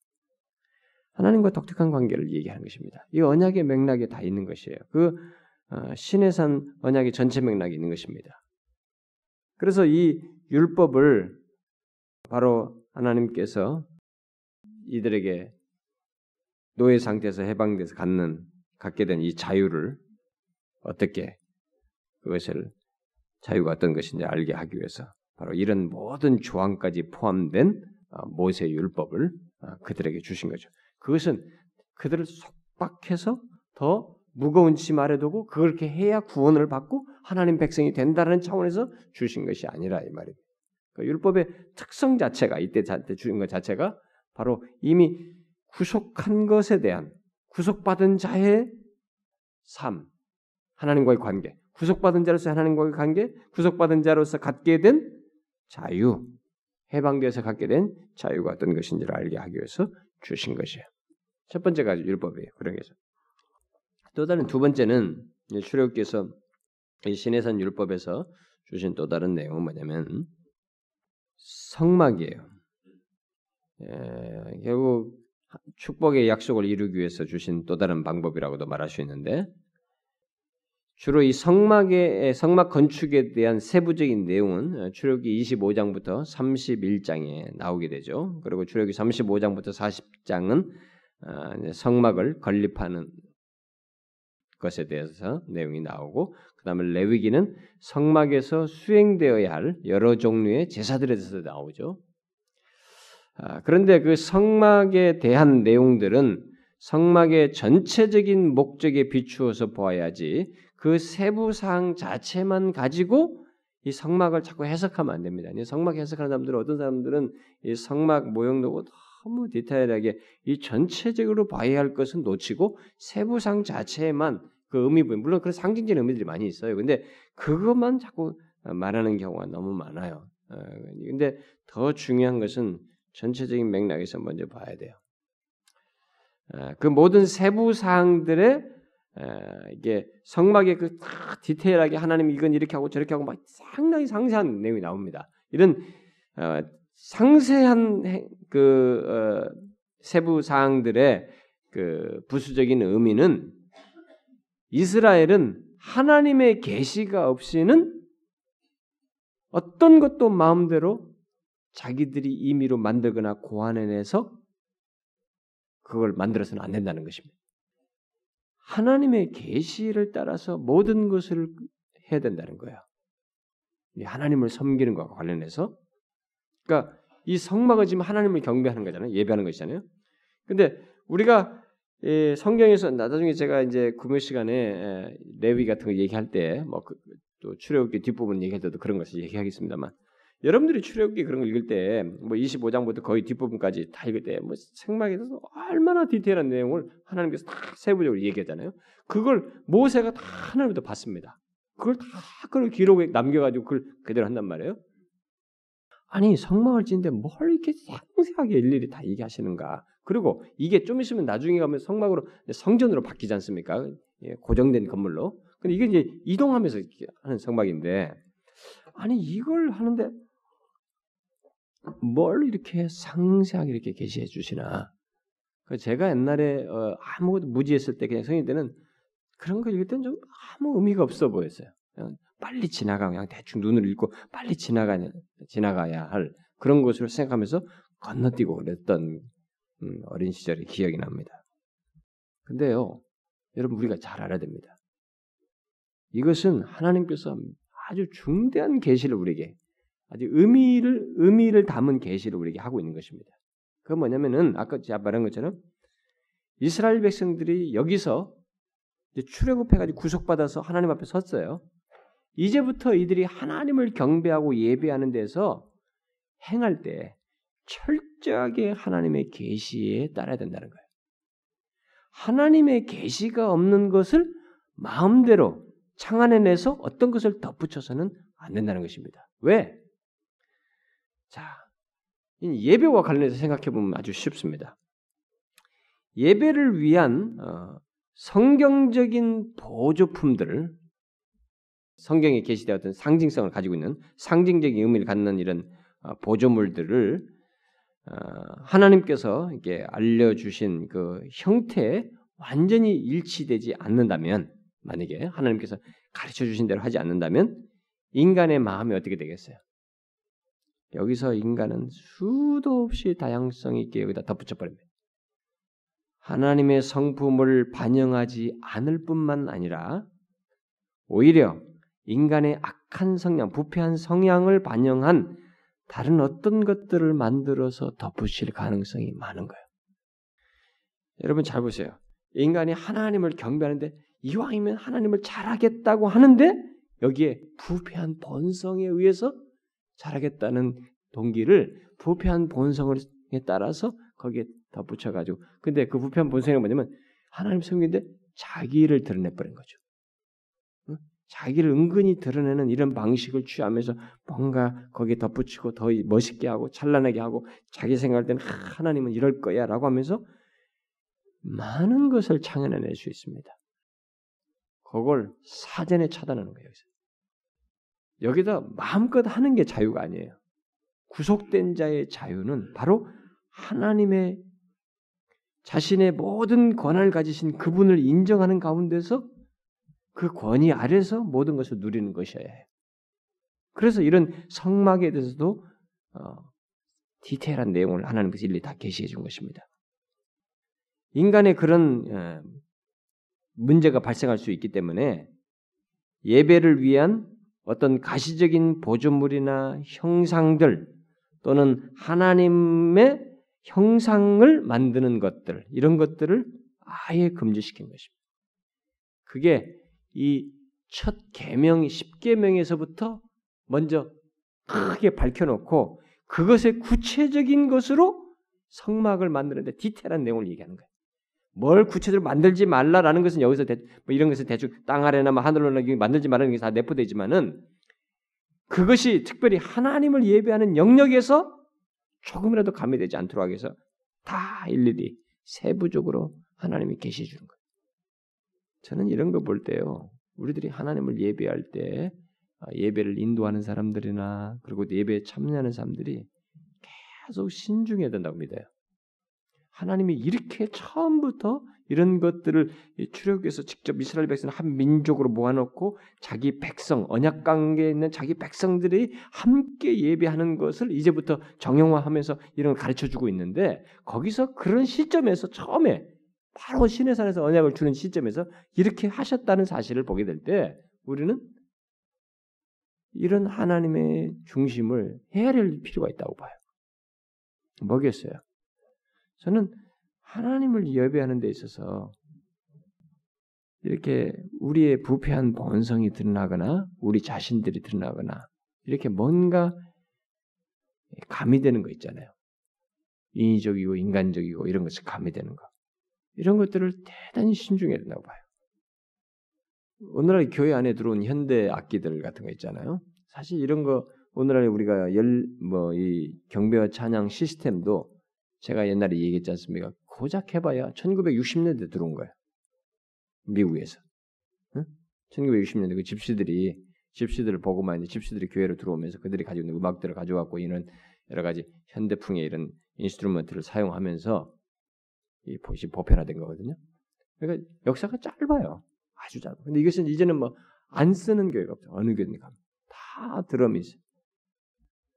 하나님과 독특한 관계를 얘기하는 것입니다. 이 언약의 맥락에 다 있는 것이에요. 그 어, 신의 산 언약의 전체 맥락이 있는 것입니다. 그래서 이 율법을 바로 하나님께서 이들에게 노예 상태에서 해방돼서 갖는 갖게 된 이 자유를 어떻게 그것을 자유가 어떤 것인지 알게 하기 위해서 바로 이런 모든 조항까지 포함된 어, 모세 율법을 어, 그들에게 주신 거죠. 그것은 그들을 속박해서 더 무거운 짐 아래 두고 그렇게 해야 구원을 받고 하나님 백성이 된다는 차원에서 주신 것이 아니라 이 말입니다. 그 율법의 특성 자체가 이때 주신 것 자체가 바로 이미 구속한 것에 대한 구속받은 자의 삶, 하나님과의 관계, 구속받은 자로서 하나님과의 관계, 구속받은 자로서 갖게 된 자유, 해방되어서 갖게 된 자유가 어떤 것인지를 알게 하기 위해서 주신 것이에요. 첫 번째가 율법이에요. 게서. 또 다른 두 번째는 출애굽기에서 이 신해산 율법에서 주신 또 다른 내용은 뭐냐면 성막이에요. 에, 결국 축복의 약속을 이루기 위해서 주신 또 다른 방법이라고도 말할 수 있는데 주로 이 성막의 성막 건축에 대한 세부적인 내용은 출애굽기 25장부터 31장에 나오게 되죠. 그리고 출애굽기 35장부터 40장은 어, 성막을 건립하는 것에 대해서 내용이 나오고 그다음에 레위기는 성막에서 수행되어야 할 여러 종류의 제사들에 대해서 나오죠. 아, 그런데 그 성막에 대한 내용들은 성막의 전체적인 목적에 비추어서 보아야지 그 세부 사항 자체만 가지고 이 성막을 자꾸 해석하면 안 됩니다. 성막 해석하는 사람들은 어떤 사람들은 이 성막 모형도 너무 디테일하게 이 전체적으로 봐야 할 것은 놓치고 세부 사항 자체만 그 의미 부분 물론 그런 상징적인 의미들이 많이 있어요. 근데 그것만 자꾸 말하는 경우가 너무 많아요. 어, 근데 더 중요한 것은 전체적인 맥락에서 먼저 봐야 돼요. 어, 그 모든 세부 사항들의 이게 성막의 그 디테일하게 하나님 이건 이렇게 하고 저렇게 하고 막 상당히 상세한 내용이 나옵니다. 이런 어, 상세한 그 어, 세부 사항들의 그 부수적인 의미는 이스라엘은 하나님의 계시가 없이는 어떤 것도 마음대로 자기들이 임의로 만들거나 고안해내서 그걸 만들어서는 안 된다는 것입니다. 하나님의 계시를 따라서 모든 것을 해야 된다는 거예요. 하나님을 섬기는 것과 관련해서 그러니까 이 성막은 지금 하나님을 경배하는 거잖아요. 예배하는 것이잖아요. 근데 우리가 성경에서 나중에 제가 이제 구매 시간에 레위 같은 거 얘기할 때 뭐또 그, 출애굽기 뒷부분 얘기할 때도 그런 것을 얘기하겠습니다만 여러분들이 출애굽기 그런 걸 읽을 때 뭐 25장부터 거의 뒷부분까지 다 읽을 때 뭐 생막에 대해서 얼마나 디테일한 내용을 하나님께서 다 세부적으로 얘기했잖아요. 그걸 모세가 다 하나님부터 봤습니다. 그걸 다 그걸 기록에 남겨가지고 그걸 그대로 한단 말이에요. 아니 성막을 짓는데 뭘 이렇게 상세하게 일일이 다 얘기하시는가? 그리고 이게 좀 있으면 나중에 가면 성막으로 성전으로 바뀌지 않습니까? 예, 고정된 건물로. 근데 이게 이제 이동하면서 하는 성막인데 아니 이걸 하는데 뭘 이렇게 상세하게 이렇게 계시해 주시나? 그 제가 옛날에 어, 아무것도 무지했을 때 그냥 성인 때는 그런 거 읽을 때는 좀 아무 의미가 없어 보였어요. 그냥 빨리 지나가 그냥 대충 눈을 읽고 빨리 지나가 지나가야 할 그런 것으로 생각하면서 건너뛰고 그랬던 음, 어린 시절의 기억이 납니다. 근데요, 여러분 우리가 잘 알아야 됩니다. 이것은 하나님께서 아주 중대한 계시를 우리에게 아주 의미를 의미를 담은 계시를 우리에게 하고 있는 것입니다. 그 뭐냐면은 아까 제가 말한 것처럼 이스라엘 백성들이 여기서 출애굽해가지고 구속받아서 하나님 앞에 섰어요. 이제부터 이들이 하나님을 경배하고 예배하는 데서 행할 때 철저하게 하나님의 계시에 따라야 된다는 거예요. 하나님의 계시가 없는 것을 마음대로 창안해내서 어떤 것을 덧붙여서는 안 된다는 것입니다. 왜? 자, 예배와 관련해서 생각해 보면 아주 쉽습니다. 예배를 위한 어, 성경적인 보조품들을 성경에 게시되었던 상징성을 가지고 있는 상징적인 의미를 갖는 이런 어, 보조물들을 어, 하나님께서 이렇게 알려주신 그 형태에 완전히 일치되지 않는다면 만약에 하나님께서 가르쳐 주신 대로 하지 않는다면 인간의 마음이 어떻게 되겠어요? 여기서 인간은 수도 없이 다양성 있게 여기다 덧붙여 버립니다. 하나님의 성품을 반영하지 않을 뿐만 아니라 오히려 인간의 악한 성향, 부패한 성향을 반영한 다른 어떤 것들을 만들어서 덧붙일 가능성이 많은 거예요. 여러분 잘 보세요. 인간이 하나님을 경배하는데 이왕이면 하나님을 잘하겠다고 하는데 여기에 부패한 본성에 의해서 잘하겠다는 동기를 부패한 본성에 따라서 거기에 덧붙여 가지고 근데 그 부패한 본성이 뭐냐면 하나님 성인데 자기를 드러내 버린 거죠. 자기를 은근히 드러내는 이런 방식을 취하면서 뭔가 거기에 덧붙이고 더 멋있게 하고 찬란하게 하고 자기 생각할 때는 하나님은 이럴 거야 라고 하면서 많은 것을 창현해낼 수 있습니다. 그걸 사전에 차단하는 거예요. 여기 다 마음껏 하는 게 자유가 아니에요. 구속된 자의 자유는 바로 하나님의 자신의 모든 권한을 가지신 그분을 인정하는 가운데서 그 권위 아래서 모든 것을 누리는 것이어야 해요. 그래서 이런 성막에 대해서도 어, 디테일한 내용을 하나님께서 일일이 다 계시해 준 것입니다. 인간의 그런 어, 문제가 발생할 수 있기 때문에 예배를 위한 어떤 가시적인 보존물이나 형상들 또는 하나님의 형상을 만드는 것들 이런 것들을 아예 금지시킨 것입니다. 그게 이 첫 계명 10계명에서부터 먼저 크게 밝혀놓고 그것의 구체적인 것으로 성막을 만드는데 디테일한 내용을 얘기하는 거예요. 뭘 구체적으로 만들지 말라라는 것은 여기서 대, 뭐 이런 것을 대충 땅 아래나 뭐 하늘로 나 만들지 말라는 게 다 내포되지만은 그것이 특별히 하나님을 예배하는 영역에서 조금이라도 감미되지 않도록 하기 위해서 다 일일이 세부적으로 하나님이 계시해 주는 거예요. 저는 이런 거 볼 때요. 우리들이 하나님을 예배할 때 아, 예배를 인도하는 사람들이나 그리고 예배에 참여하는 사람들이 계속 신중해야 된다고 믿어요. 하나님이 이렇게 처음부터 이런 것들을 출애굽에서 직접 이스라엘 백성을 한 민족으로 모아놓고 자기 백성 언약 관계에 있는 자기 백성들이 함께 예배하는 것을 이제부터 정형화하면서 이런 걸 가르쳐 주고 있는데 거기서 그런 시점에서 처음에 바로 신의 산에서 언약을 주는 시점에서 이렇게 하셨다는 사실을 보게 될 때 우리는 이런 하나님의 중심을 헤아릴 필요가 있다고 봐요. 뭐겠어요? 저는 하나님을 예배하는 데 있어서 이렇게 우리의 부패한 본성이 드러나거나 우리 자신들이 드러나거나 이렇게 뭔가 가미되는 거 있잖아요. 인위적이고 인간적이고 이런 것이 가미되는 거. 이런 것들을 대단히 신중해야 된다고 봐요. 오늘날 교회 안에 들어온 현대 악기들 같은 거 있잖아요. 사실 이런 거 오늘날 우리가 열 뭐 이 경배와 찬양 시스템도 제가 옛날에 얘기했지 않습니까? 고작 해봐야 1960년대 들어온 거예요. 미국에서. 응? 1960년대 그 집시들이 집시들을 보고만 이제 집시들이 교회로 들어오면서 그들이 가지고 있는 음악들을 가져왔고 이런 여러 가지 현대풍의 이런 instrument를 사용하면서 이 보시 보편화된 거거든요. 그러니까 역사가 짧아요. 아주 짧아. 근데 이것은 이제는 뭐 안 쓰는 교회가 없죠. 어느 교회입니까? 다 드럼이 있어요.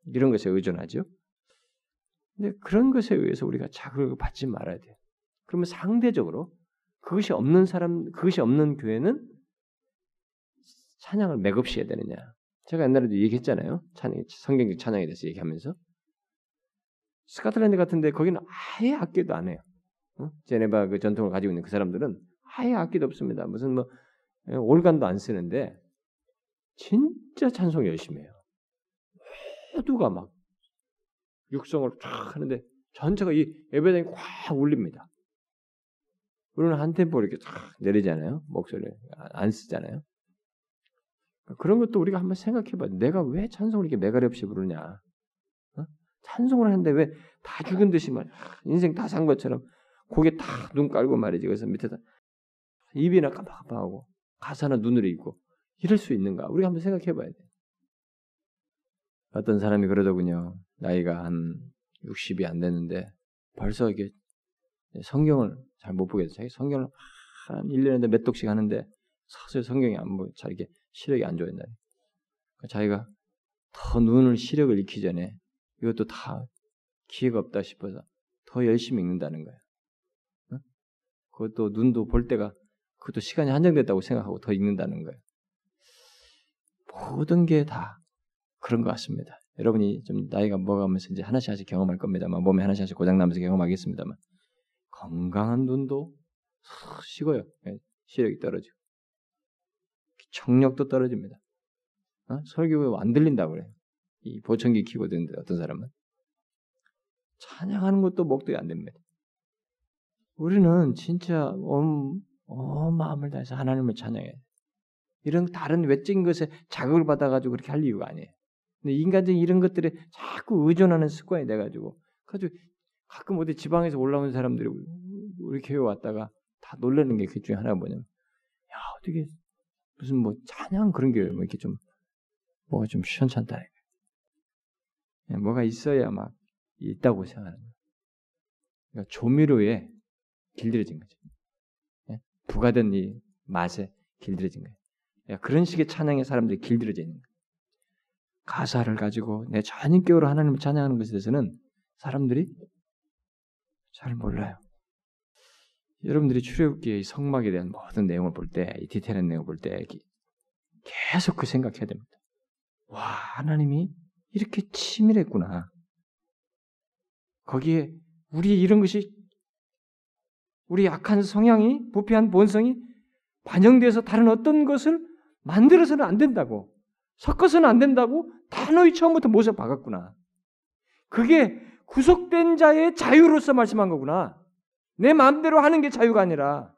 이런 것에 의존하죠. 근데 그런 것에 의해서 우리가 자극을 받지 말아야 돼요. 그러면 상대적으로 그것이 없는 사람, 그것이 없는 교회는 찬양을 맥없이 해야 되느냐. 제가 옛날에도 얘기했잖아요. 찬양, 성경적 찬양에 대해서 얘기하면서. 스카틀랜드 같은데 거기는 아예 악기도 안 해요. 어? 제네바 그 전통을 가지고 있는 그 사람들은 아예 악기도 없습니다. 무슨 뭐 예, 올간도 안 쓰는데 진짜 찬송 열심히 해요. 모두가 막 육성을 쫙 하는데 전체가 이 예배당이 꽉 울립니다. 우리는 한 템포 이렇게 쫙 내리잖아요. 목소리를 안 쓰잖아요. 그런 것도 우리가 한번 생각해봐. 내가 왜 찬송을 이렇게 매가리 없이 부르냐? 어? 찬송을 하는데 왜 다 죽은 듯이 말 인생 다 산 것처럼 고개 다 눈 깔고 말이지. 그래서 밑에다 입이나 깜빡깜빡하고 가사나 눈으로 읽고 이럴 수 있는가? 우리가 한번 생각해봐야 돼. 어떤 사람이 그러더군요. 나이가 한 60이 안 됐는데 벌써 이게 성경을 잘 못 보겠어요. 자기 성경을 한 1년에 몇 독씩 하는데 서서히 성경이 안 보, 잘 이게 시력이 안 좋아진다. 그러니까 자기가 더 눈을 시력을 잃기 전에 이것도 다 기회가 없다 싶어서 더 열심히 읽는다는 거예요. 응? 그것도 눈도 볼 때가 그것도 시간이 한정됐다고 생각하고 더 읽는다는 거예요. 모든 게 다 그런 것 같습니다. 여러분이 좀 나이가 먹어가면서 이제 하나씩 하나씩 경험할 겁니다만 몸에 하나씩 하나씩 고장나면서 경험하겠습니다만 건강한 눈도 식어요. 예, 시력이 떨어지고 청력도 떨어집니다. 어? 설교 안 들린다고 그래요. 이 보청기 키고 듣는데 어떤 사람은 찬양하는 것도 목도리 안 됩니다. 우리는 진짜 온, 온 마음을 다해서 하나님을 찬양해. 이런 다른 외적인 것에 자극을 받아가지고 그렇게 할 이유가 아니에요. 인간적인 이런 것들에 자꾸 의존하는 습관이 돼가지고 가지고 가끔 어디 지방에서 올라온 사람들이 우리 교회 왔다가 다 놀라는 게 그 중에 하나가 뭐냐면 야 어떻게 무슨 뭐 찬양 그런 게 뭐 이렇게 좀 뭐가 좀 시원찮다. 예, 뭐가 있어야 막 있다고 생각하는 거예요. 그러니까 조미료에 길들여진 거죠. 예? 부가된 이 맛에 길들여진. 예, 그런 식의 찬양에 사람들이 길들여져 있는 거예요. 가사를 가지고 내 전인격으로 하나님을 찬양하는 것에 대해서는 사람들이 잘 몰라요. 여러분들이 출애굽기의 성막에 대한 모든 내용을 볼 때, 이 디테일한 내용을 볼 때 계속 그 생각해야 됩니다. 와, 하나님이 이렇게 치밀했구나. 거기에 우리 이런 것이 우리 약한 성향이 부패한 본성이 반영돼서 다른 어떤 것을 만들어서는 안 된다고 섞어서는 안 된다고 단호히 처음부터 못을 박았구나. 그게 구속된 자의 자유로서 말씀한 거구나. 내 마음대로 하는 게 자유가 아니라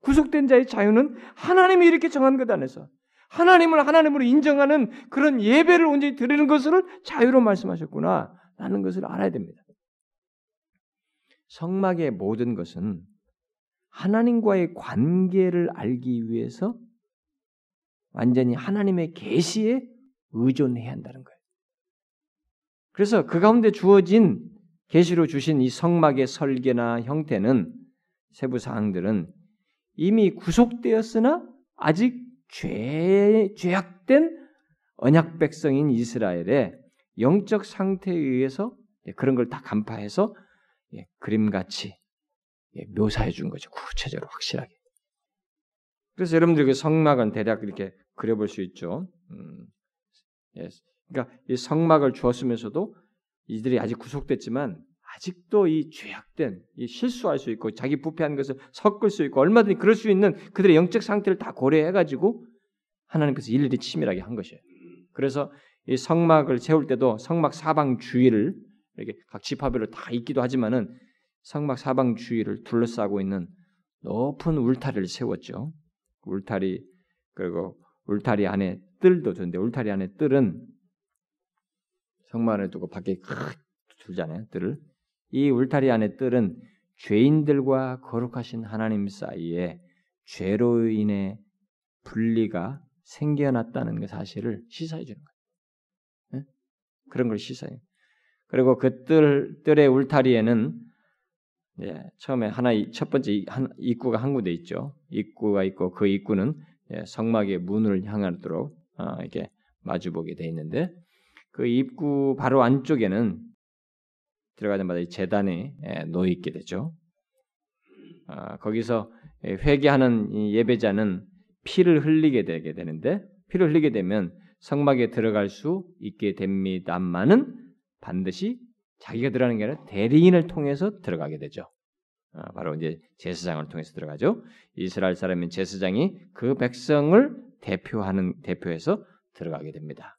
구속된 자의 자유는 하나님이 이렇게 정한 것 안에서 하나님을 하나님으로 인정하는 그런 예배를 온전히 드리는 것을 자유로 말씀하셨구나. 라는 것을 알아야 됩니다. 성막의 모든 것은 하나님과의 관계를 알기 위해서 완전히 하나님의 계시에 의존해야 한다는 거예요. 그래서 그 가운데 주어진 계시로 주신 이 성막의 설계나 형태는 세부 사항들은 이미 구속되었으나 아직 죄 죄악된 언약 백성인 이스라엘의 영적 상태에 의해서 그런 걸 다 간파해서 예, 그림같이 예, 묘사해 준 거죠. 구체적으로 확실하게. 그래서 여러분들 그 성막은 대략 이렇게 그려볼 수 있죠. 음, 예, 그러니까 이 성막을 주었으면서도 이들이 아직 구속됐지만 아직도 이 죄악된, 이 실수할 수 있고 자기 부패한 것을 섞을 수 있고 얼마든지 그럴 수 있는 그들의 영적 상태를 다 고려해 가지고 하나님께서 일일이 치밀하게 한 것이에요. 그래서 이 성막을 세울 때도 성막 사방 주위를 이렇게 각 지파별로 다 있기도 하지만은 성막 사방 주위를 둘러싸고 있는 높은 울타리를 세웠죠. 울타리 그리고 울타리 안에 뜰도 두는데 울타리 안에 뜰은 안에 두고 밖에 둘잖아요. 뜰을 이 울타리 안에 뜰은 죄인들과 거룩하신 하나님 사이에 죄로 인해 분리가 생겨났다는 그 사실을 시사해 주는 거예요. 네? 그런 걸 시사해. 그리고 그 뜰, 뜰의 울타리에는 예, 처음에 하나 첫 번째 한, 입구가 한 군데 있죠. 입구가 있고 그 입구는 예, 성막의 문을 향하도록 어, 이렇게 마주보게 돼 있는데 그 입구 바로 안쪽에는 들어가자마자 재단에 예, 놓여 있게 되죠. 어, 거기서 예, 회개하는 예배자는 피를 흘리게 되게 되는데 피를 흘리게 되면 성막에 들어갈 수 있게 됩니다만은 반드시 자기가 들어가는 게 아니라 대리인을 통해서 들어가게 되죠. 어, 바로 이제 제사장을 통해서 들어가죠. 이스라엘 사람인 제사장이 그 백성을 대표하는 대표해서 들어가게 됩니다.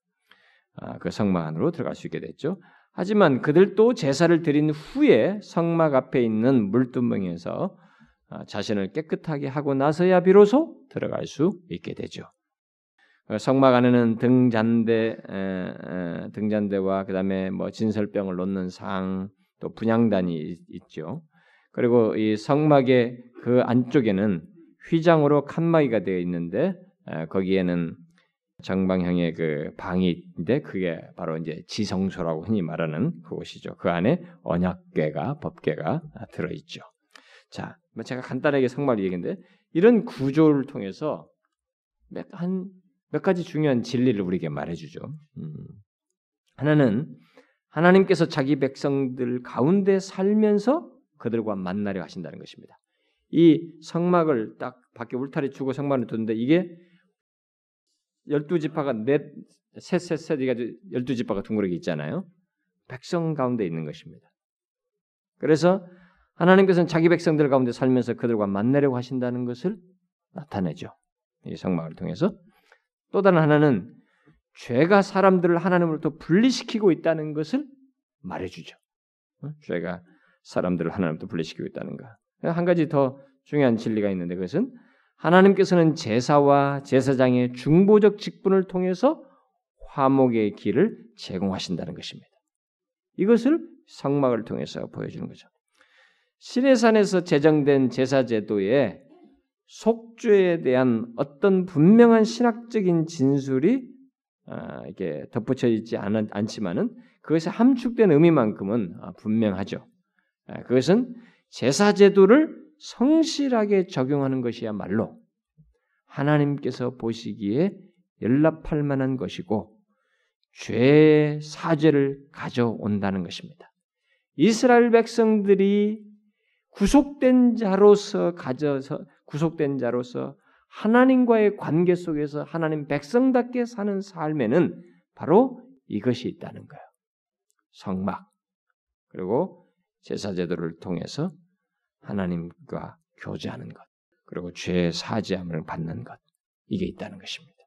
어, 그 성막 안으로 들어갈 수 있게 됐죠. 하지만 그들도 제사를 드린 후에 성막 앞에 있는 물두멍에서 어, 자신을 깨끗하게 하고 나서야 비로소 들어갈 수 있게 되죠. 성막 안에는 등잔대, 등잔대와 그 다음에 뭐 진설병을 놓는 상, 또 분양단이 있죠. 그리고 이 성막의 그 안쪽에는 휘장으로 칸막이가 되어 있는데 거기에는 정방형의 그 방인데 그게 바로 이제 지성소라고 흔히 말하는 그곳이죠. 그 안에 언약궤가 법궤가 들어 있죠. 자, 뭐 제가 간단하게 성막 얘기인데 이런 구조를 통해서 한몇 가지 중요한 진리를 우리에게 말해주죠. 음. 하나는 하나님께서 자기 백성들 가운데 살면서 그들과 만나려 하신다는 것입니다. 이 성막을 딱 밖에 울타리 주고 성막을 두는데 이게 열두 지파가 넷, 셋, 셋, 셋, 이가 열두 지파가 둥그렇게 있잖아요. 백성 가운데 있는 것입니다. 그래서 하나님께서는 자기 백성들 가운데 살면서 그들과 만나려고 하신다는 것을 나타내죠. 이 성막을 통해서 또 다른 하나는 죄가 사람들을 하나님으로부터 분리시키고 있다는 것을 말해주죠. 어? 죄가 사람들을 하나님부터 분리시키고 있다는가. 한 가지 더 중요한 진리가 있는데 그것은 하나님께서는 제사와 제사장의 중보적 직분을 통해서 화목의 길을 제공하신다는 것입니다. 이것을 성막을 통해서 보여주는 거죠. 시내산에서 제정된 제사 제도에 속죄에 대한 어떤 분명한 신학적인 진술이 아, 이게 덧붙여 있지 않, 않지만은 그것의 함축된 의미만큼은 아, 분명하죠. 아, 그것은 제사 제도를 성실하게 적용하는 것이야말로 하나님께서 보시기에 연락할 만한 것이고 죄의 사죄를 가져온다는 것입니다. 이스라엘 백성들이 구속된 자로서 가져서 구속된 자로서 하나님과의 관계 속에서 하나님 백성답게 사는 삶에는 바로 이것이 있다는 거예요. 성막 그리고 제사 제도를 통해서 하나님과 교제하는 것 그리고 죄의 사죄함을 받는 것 이게 있다는 것입니다.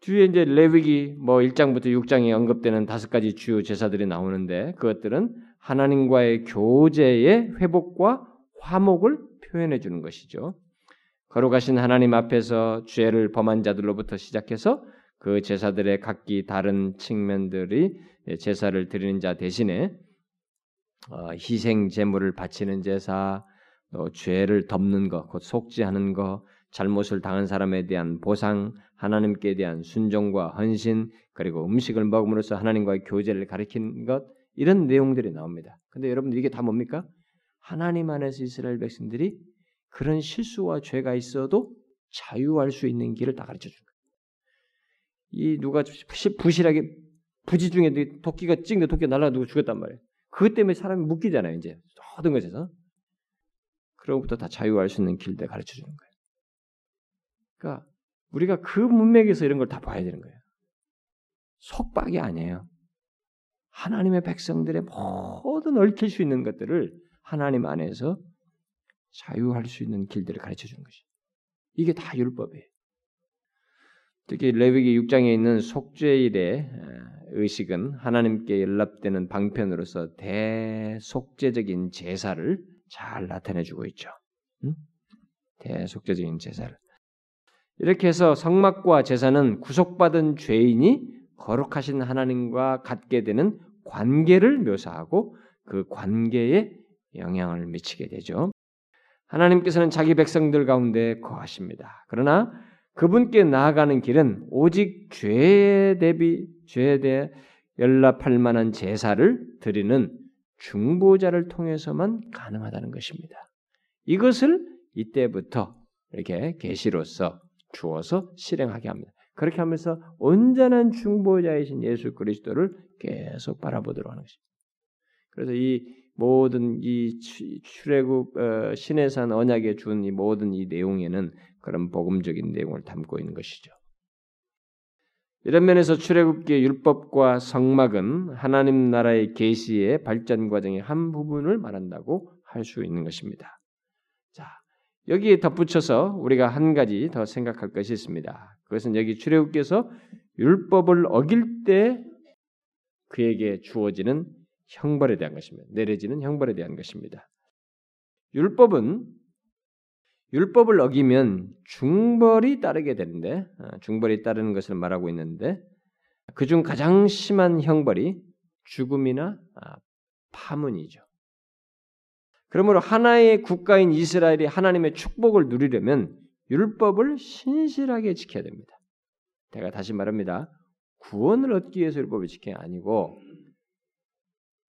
뒤에 이제 레위기 뭐 1장부터 6장에 언급되는 다섯 가지 주요 제사들이 나오는데 그것들은 하나님과의 교제의 회복과 화목을 표현해 주는 것이죠. 거룩하신 하나님 앞에서 죄를 범한 자들로부터 시작해서 그 제사들의 각기 다른 측면들이 제사를 드리는 자 대신에 어, 희생 제물을 바치는 제사, 또 죄를 덮는 것, 곧 속죄하는 것, 잘못을 당한 사람에 대한 보상, 하나님께 대한 순종과 헌신, 그리고 음식을 먹음으로써 하나님과의 교제를 가리키는 것 이런 내용들이 나옵니다. 근데 여러분들 이게 다 뭡니까? 하나님 안에서 이스라엘 백성들이 그런 실수와 죄가 있어도 자유할 수 있는 길을 다 가르쳐 준 거예요. 이 누가 부실하게 부지 중에 도끼가 찍는데 도끼가 날아가 누구 죽었단 말이에요. 그것 때문에 사람이 묶이잖아요. 이제 모든 것에서. 그로부터 다 자유할 수 있는 길들 가르쳐 주는 거예요. 그러니까 우리가 그 문맥에서 이런 걸 다 봐야 되는 거예요. 속박이 아니에요. 하나님의 백성들의 모든 얽힐 수 있는 것들을 하나님 안에서 자유할 수 있는 길들을 가르쳐 주는 것이. 이게 다 율법이에요. 특히 레위기 6장에 있는 속죄일의 의식은 하나님께 연락되는 방편으로서 대속죄적인 제사를 잘 나타내주고 있죠. 응? 대속죄적인 제사를. 이렇게 해서 성막과 제사는 구속받은 죄인이 거룩하신 하나님과 갖게 되는 관계를 묘사하고 그 관계에 영향을 미치게 되죠. 하나님께서는 자기 백성들 가운데 거하십니다. 그러나 그분께 나아가는 길은 오직 죄에 대비 죄에 대해 연락할 만한 제사를 드리는 중보자를 통해서만 가능하다는 것입니다. 이것을 이때부터 이렇게 계시로서 주어서 실행하게 합니다. 그렇게 하면서 온전한 중보자이신 예수 그리스도를 계속 바라보도록 하는 것입니다. 그래서 이 모든 이 출애굽 어, 신해산 언약에 준 이 모든 이 내용에는 그런 복음적인 내용을 담고 있는 것이죠. 이런 면에서 출애굽기의 율법과 성막은 하나님 나라의 계시의 발전 과정의 한 부분을 말한다고 할 수 있는 것입니다. 자, 여기에 덧붙여서 우리가 한 가지 더 생각할 것이 있습니다. 그것은 여기 출애굽기에서 율법을 어길 때 그에게 주어지는 형벌에 대한 것입니다. 내려지는 형벌에 대한 것입니다. 율법은 율법을 어기면 중벌이 따르게 되는데 아, 중벌이 따르는 것을 말하고 있는데 그중 가장 심한 형벌이 죽음이나 아, 파문이죠. 그러므로 하나의 국가인 이스라엘이 하나님의 축복을 누리려면 율법을 신실하게 지켜야 됩니다. 제가 다시 말합니다. 구원을 얻기 위해서 율법을 지켜야 아니고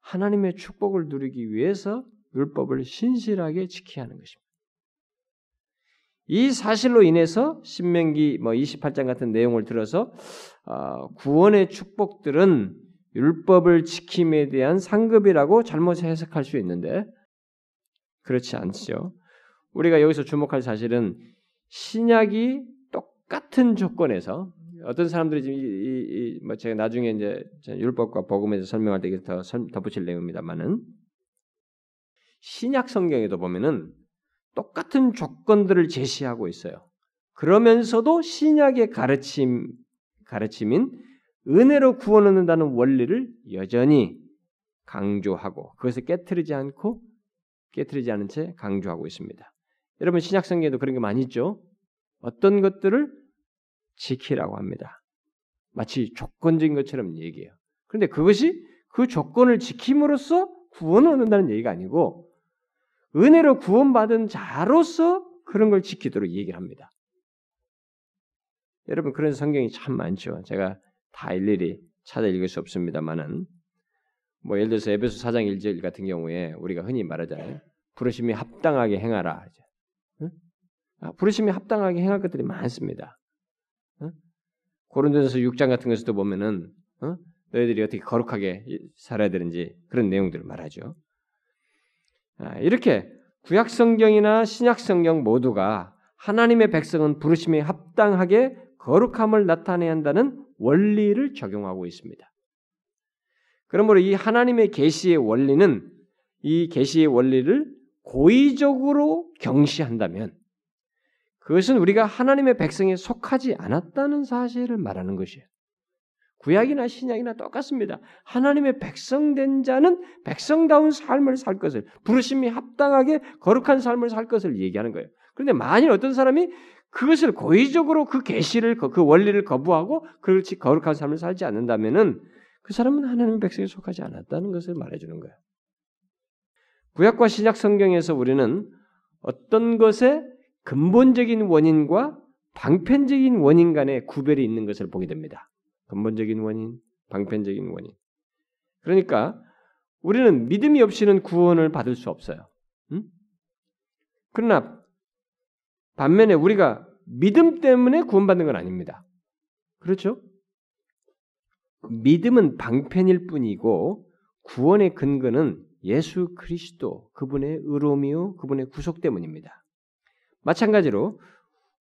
하나님의 축복을 누리기 위해서 율법을 신실하게 지켜야 하는 것입니다. 이 사실로 인해서 신명기 뭐 28장 같은 내용을 들어서 어, 구원의 축복들은 율법을 지킴에 대한 상급이라고 잘못 해석할 수 있는데 그렇지 않죠. 우리가 여기서 주목할 사실은 신약이 똑같은 조건에서 어떤 사람들이 지금 이, 이, 이, 뭐 제가 나중에 이제 율법과 복음에서 설명할 때더 덧붙일 내용입니다만은 신약 성경에도 보면은 똑같은 조건들을 제시하고 있어요. 그러면서도 신약의 가르침 가르침인 은혜로 구원 얻는다는 원리를 여전히 강조하고 그것을 깨뜨리지 않고 깨뜨리지 않은 채 강조하고 있습니다. 여러분 신약 성경에도 그런 게 많이 있죠. 어떤 것들을 지키라고 합니다. 마치 조건적인 것처럼 얘기해요. 그런데 그것이 그 조건을 지킴으로써 구원을 얻는다는 얘기가 아니고 은혜로 구원받은 자로서 그런 걸 지키도록 얘기를 합니다. 여러분 그런 성경이 참 많죠. 제가 다 일일이 찾아 읽을 수 없습니다만은 뭐 예를 들어서 에베소 4장 1절 같은 경우에 우리가 흔히 말하잖아요. 부르심이 합당하게 행하라. 응? 아, 부르심이 합당하게 행할 것들이 많습니다. 응? 고린도전서 6장 같은 것에도 보면은 어? 너희들이 어떻게 거룩하게 살아야 되는지 그런 내용들을 말하죠. 아, 이렇게 구약 성경이나 신약 성경 모두가 하나님의 백성은 부르심에 합당하게 거룩함을 나타내야 한다는 원리를 적용하고 있습니다. 그러므로 이 하나님의 계시의 원리는 이 계시의 원리를 고의적으로 경시한다면 그것은 우리가 하나님의 백성에 속하지 않았다는 사실을 말하는 것이에요. 구약이나 신약이나 똑같습니다. 하나님의 백성된 자는 백성다운 삶을 살 것을 부르심이 합당하게 거룩한 삶을 살 것을 얘기하는 거예요. 그런데 만일 어떤 사람이 그것을 고의적으로 그 계시를 그 원리를 거부하고 그렇지 거룩한 삶을 살지 않는다면은 그 사람은 하나님의 백성에 속하지 않았다는 것을 말해주는 거예요. 구약과 신약 성경에서 우리는 어떤 것의 근본적인 원인과 방편적인 원인 간의 구별이 있는 것을 보게 됩니다. 근본적인 원인, 방편적인 원인. 그러니까 우리는 믿음이 없이는 구원을 받을 수 없어요. 응? 그러나 반면에 우리가 믿음 때문에 구원받는 건 아닙니다. 그렇죠? 믿음은 방편일 뿐이고 구원의 근거는 예수 그리스도 그분의 의로움이요 그분의 구속 때문입니다. 마찬가지로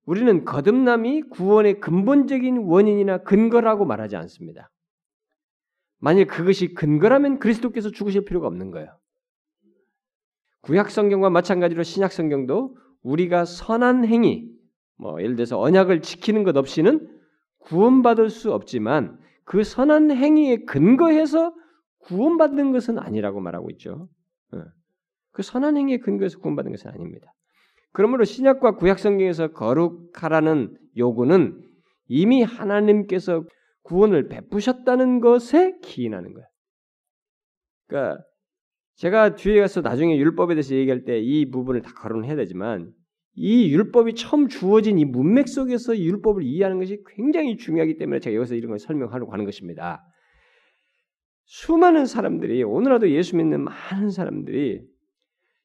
우리는 거듭남이 구원의 근본적인 원인이나 근거라고 말하지 않습니다. 만일 그것이 근거라면 그리스도께서 죽으실 필요가 없는 거예요. 구약 성경과 마찬가지로 신약 성경도 우리가 선한 행위, 뭐 예를 들어서 언약을 지키는 것 없이는 구원받을 수 없지만 그 선한 행위에 근거해서 구원받는 것은 아니라고 말하고 있죠. 어. 그 선한 행위에 근거해서 구원받는 것은 아닙니다. 그러므로 신약과 구약 성경에서 거룩하라는 요구는 이미 하나님께서 구원을 베푸셨다는 것에 기인하는 거예요. 그러니까 제가 뒤에 가서 나중에 율법에 대해서 얘기할 때 이 부분을 다 거론해야 되지만 이 율법이 처음 주어진 이 문맥 속에서 율법을 이해하는 것이 굉장히 중요하기 때문에 제가 여기서 이런 걸 설명하려고 하는 것입니다. 수많은 사람들이 오늘라도 예수 믿는 많은 사람들이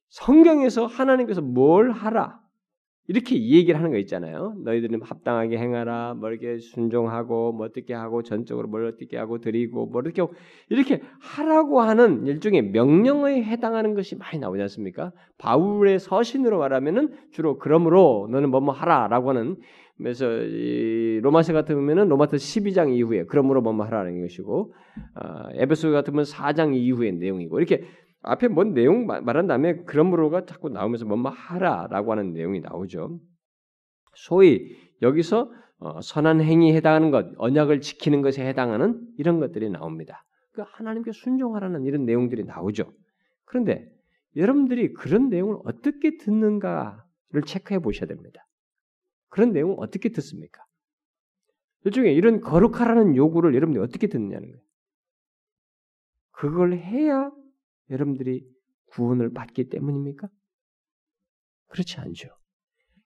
성경에서 하나님께서 뭘 하라 이렇게 얘기를 하는 거 있잖아요. 너희들은 합당하게 행하라, 뭐 이렇게 순종하고, 뭐 어떻게 하고, 전적으로 뭘 어떻게 하고 드리고, 뭐 이렇게 이렇게 하라고 하는 일종의 명령에 해당하는 것이 많이 나오지 않습니까? 바울의 서신으로 말하면은 주로 그러므로 너는 뭐뭐 하라라고 하는 그래서 로마서 같으면은 로마서 12장 이후에 그러므로 뭐뭐 하라는 것이고, 어, 에베소 같으면 4장 이후의 내용이고 이렇게 앞에 뭔 내용 말한 다음에 그러므로가 자꾸 나오면서 뭐뭐 하라라고 하는 내용이 나오죠. 소위 여기서 어, 선한 행위에 해당하는 것, 언약을 지키는 것에 해당하는 이런 것들이 나옵니다. 그 하나님께 순종하라는 이런 내용들이 나오죠. 그런데 여러분들이 그런 내용을 어떻게 듣는가를 체크해 보셔야 됩니다. 그런 내용을 어떻게 듣습니까? 일종의 이런 거룩하라는 요구를 여러분들이 어떻게 듣느냐는 거예요. 그걸 해야 여러분들이 구원을 받기 때문입니까? 그렇지 않죠.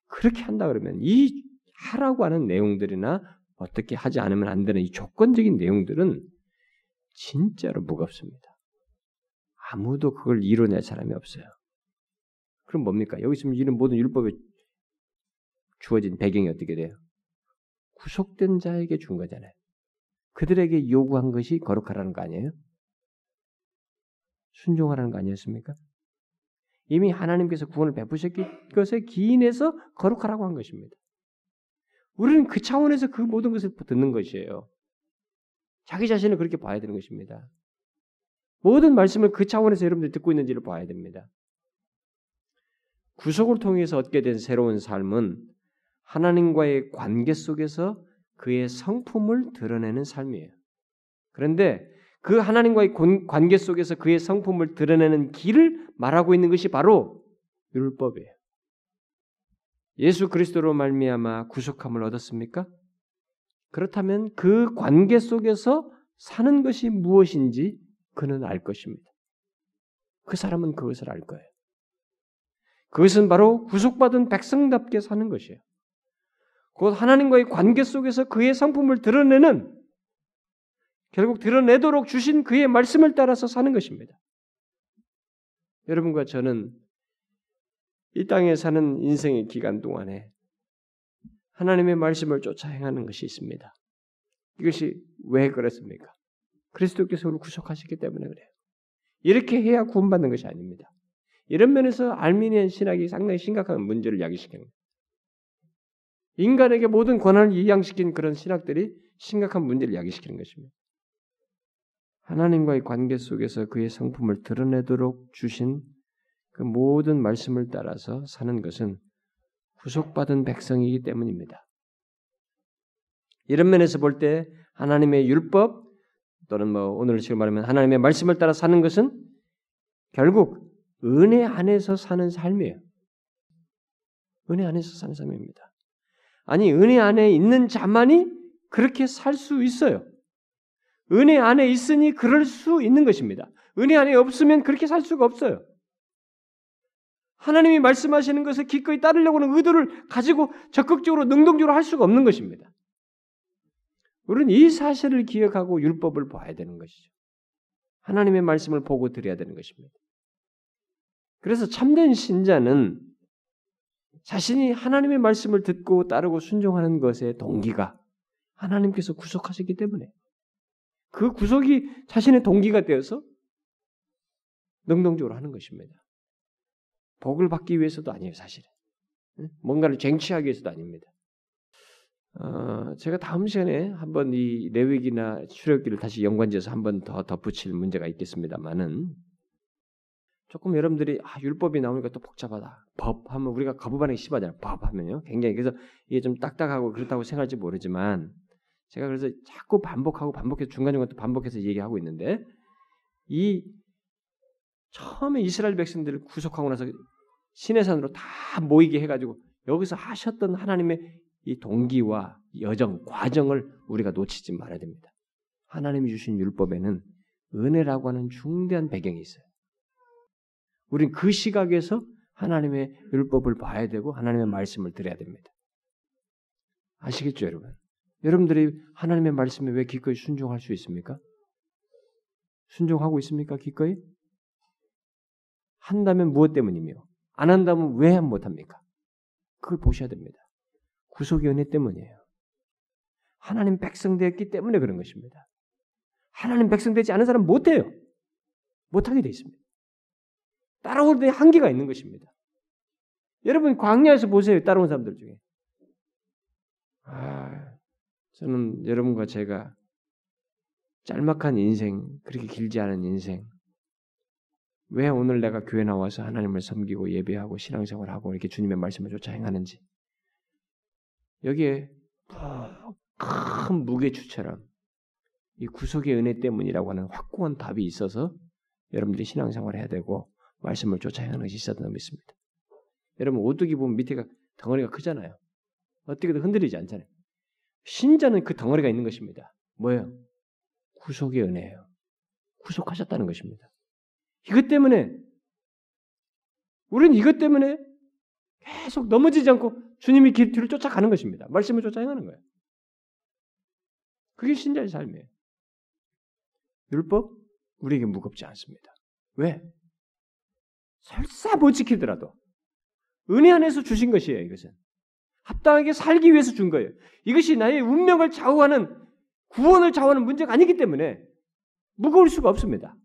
그렇게 한다 그러면 이 하라고 하는 내용들이나 어떻게 하지 않으면 안 되는 이 조건적인 내용들은 진짜로 무겁습니다. 아무도 그걸 이뤄낼 사람이 없어요. 그럼 뭡니까? 여기 있으면 이런 모든 율법에 주어진 배경이 어떻게 돼요? 구속된 자에게 준 거잖아요. 그들에게 요구한 것이 거룩하라는 거 아니에요? 순종하라는 거 아니었습니까? 이미 하나님께서 구원을 베푸셨기 것에 기인해서 거룩하라고 한 것입니다. 우리는 그 차원에서 그 모든 것을 듣는 것이에요. 자기 자신을 그렇게 봐야 되는 것입니다. 모든 말씀을 그 차원에서 여러분들이 듣고 있는지를 봐야 됩니다. 구속을 통해서 얻게 된 새로운 삶은 하나님과의 관계 속에서 그의 성품을 드러내는 삶이에요. 그런데 그 하나님과의 관계 속에서 그의 성품을 드러내는 길을 말하고 있는 것이 바로 율법이에요. 예수 그리스도로 말미암아 구속함을 얻었습니까? 그렇다면 그 관계 속에서 사는 것이 무엇인지 그는 알 것입니다. 그 사람은 그것을 알 거예요. 그것은 바로 구속받은 백성답게 사는 것이에요. 곧 하나님과의 관계 속에서 그의 성품을 드러내는 결국 드러내도록 주신 그의 말씀을 따라서 사는 것입니다. 여러분과 저는 이 땅에 사는 인생의 기간 동안에 하나님의 말씀을 쫓아 행하는 것이 있습니다. 이것이 왜 그렇습니까? 그리스도께서 우리를 구속하셨기 때문에 그래요. 이렇게 해야 구원받는 것이 아닙니다. 이런 면에서 알미니안 신학이 상당히 심각한 문제를 야기시키는 거예요. 인간에게 모든 권한을 이양시킨 그런 신학들이 심각한 문제를 야기시키는 것입니다. 하나님과의 관계 속에서 그의 성품을 드러내도록 주신 그 모든 말씀을 따라서 사는 것은 구속받은 백성이기 때문입니다. 이런 면에서 볼 때 하나님의 율법 또는 뭐 오늘 지금 말하면 하나님의 말씀을 따라 사는 것은 결국 은혜 안에서 사는 삶이에요. 은혜 안에서 사는 삶입니다. 아니 은혜 안에 있는 자만이 그렇게 살 수 있어요. 은혜 안에 있으니 그럴 수 있는 것입니다. 은혜 안에 없으면 그렇게 살 수가 없어요. 하나님이 말씀하시는 것을 기꺼이 따르려고 하는 의도를 가지고 적극적으로 능동적으로 할 수가 없는 것입니다. 우리는 이 사실을 기억하고 율법을 봐야 되는 것이죠. 하나님의 말씀을 보고 드려야 되는 것입니다. 그래서 참된 신자는 자신이 하나님의 말씀을 듣고 따르고 순종하는 것의 동기가 하나님께서 구속하셨기 때문에 그 구속이 자신의 동기가 되어서 능동적으로 하는 것입니다. 복을 받기 위해서도 아니에요, 사실은. 뭔가를 쟁취하기 위해서도 아닙니다. 어, 제가 다음 시간에 한번 이 레위기나 출애굽기를 다시 연관지어서 한번 더 덧붙일 문제가 있겠습니다만은 조금 여러분들이 아, 율법이 나오니까 또 복잡하다. 법 하면 우리가 거부 반응이 심하잖아요. 법 하면요. 굉장히 그래서 이게 좀 딱딱하고 그렇다고 생각할지 모르지만 제가 그래서 자꾸 반복하고 반복해서 중간중간 또 반복해서 얘기하고 있는데 이 처음에 이스라엘 백성들을 구속하고 나서 시내산으로 다 모이게 해가지고 여기서 하셨던 하나님의 이 동기와 여정, 과정을 우리가 놓치지 말아야 됩니다. 하나님이 주신 율법에는 은혜라고 하는 중대한 배경이 있어요. 우린 그 시각에서 하나님의 율법을 봐야 되고 하나님의 말씀을 들어야 됩니다. 아시겠죠, 여러분? 여러분들이 하나님의 말씀에 왜 기꺼이 순종할 수 있습니까? 순종하고 있습니까? 기꺼이? 한다면 무엇 때문이며 안 한다면 왜 못합니까? 그걸 보셔야 됩니다. 구속의 은혜 때문이에요. 하나님 백성 되었기 때문에 그런 것입니다. 하나님 백성 되지 않은 사람은 못해요. 못하게 돼 있습니다. 따라올 때 한계가 있는 것입니다. 여러분 광야에서 보세요. 따라온 사람들 중에. 아, 저는 여러분과 제가 짤막한 인생, 그렇게 길지 않은 인생, 왜 오늘 내가 교회 나와서 하나님을 섬기고 예배하고 신앙생활하고 이렇게 주님의 말씀을 쫓아 행하는지 여기에 큰 무게추처럼 이 구속의 은혜 때문이라고 하는 확고한 답이 있어서 여러분들이 신앙생활을 해야 되고 말씀을 쫓아 행하는 것이 있어야 된다고 믿습니다. 여러분 오뚜기 보면 밑에가 덩어리가 크잖아요. 어떻게든 흔들리지 않잖아요. 신자는 그 덩어리가 있는 것입니다. 뭐예요? 구속의 은혜예요. 구속하셨다는 것입니다. 이것 때문에 우리는 이것 때문에 계속 넘어지지 않고 주님이 길 뒤를 쫓아가는 것입니다. 말씀을 쫓아 행하는 거예요. 그게 신자의 삶이에요. 율법 우리에게 무겁지 않습니다. 왜? 설사 못 지키더라도 은혜 안에서 주신 것이에요. 이것은 합당하게 살기 위해서 준 거예요. 이것이 나의 운명을 좌우하는 구원을 좌우하는 문제가 아니기 때문에 무거울 수가 없습니다.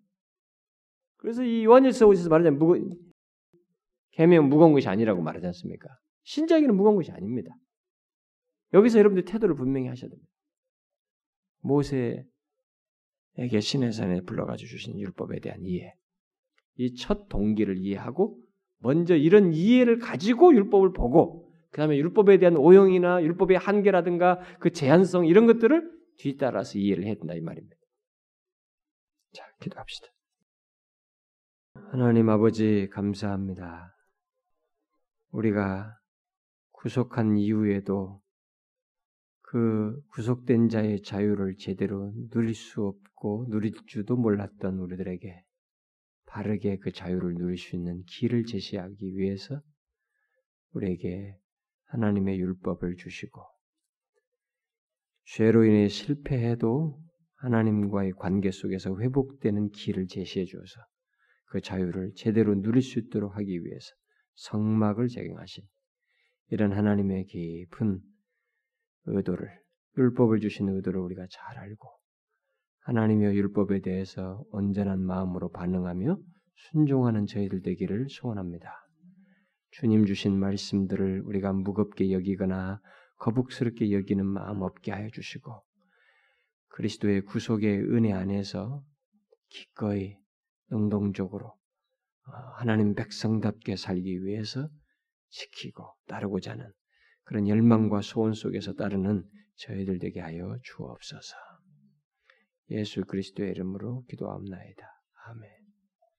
그래서 이 요한일서에서 말하자면 무거 계명 무거운 것이 아니라고 말하지 않습니까? 신자에게는 무거운 것이 아닙니다. 여기서 여러분들 태도를 분명히 하셔야 됩니다. 모세에게 시내산에 불러가지고 주신 율법에 대한 이해, 이 첫 동기를 이해하고 먼저 이런 이해를 가지고 율법을 보고 그 다음에 율법에 대한 오형이나 율법의 한계라든가 그 제한성 이런 것들을 뒤따라서 이해를 해야 된다 이 말입니다. 자, 기도합시다. 하나님 아버지 감사합니다. 우리가 구속한 이후에도 그 구속된 자의 자유를 제대로 누릴 수 없고 누릴 줄도 몰랐던 우리들에게 바르게 그 자유를 누릴 수 있는 길을 제시하기 위해서 우리에게 하나님의 율법을 주시고 죄로 인해 실패해도 하나님과의 관계 속에서 회복되는 길을 제시해 주어서 그 자유를 제대로 누릴 수 있도록 하기 위해서 성막을 제공하신 이런 하나님의 깊은 의도를 율법을 주신 의도를 우리가 잘 알고 하나님의 율법에 대해서 온전한 마음으로 반응하며 순종하는 저희들 되기를 소원합니다. 주님 주신 말씀들을 우리가 무겁게 여기거나 거북스럽게 여기는 마음 없게 하여 주시고 그리스도의 구속의 은혜 안에서 기꺼이 능동적으로 어, 하나님 백성답게 살기 위해서 지키고 따르고자 하는 그런 열망과 소원 속에서 따르는 저희들 되게 하여 주옵소서. 예수 그리스도의 이름으로 기도합나이다. 아멘.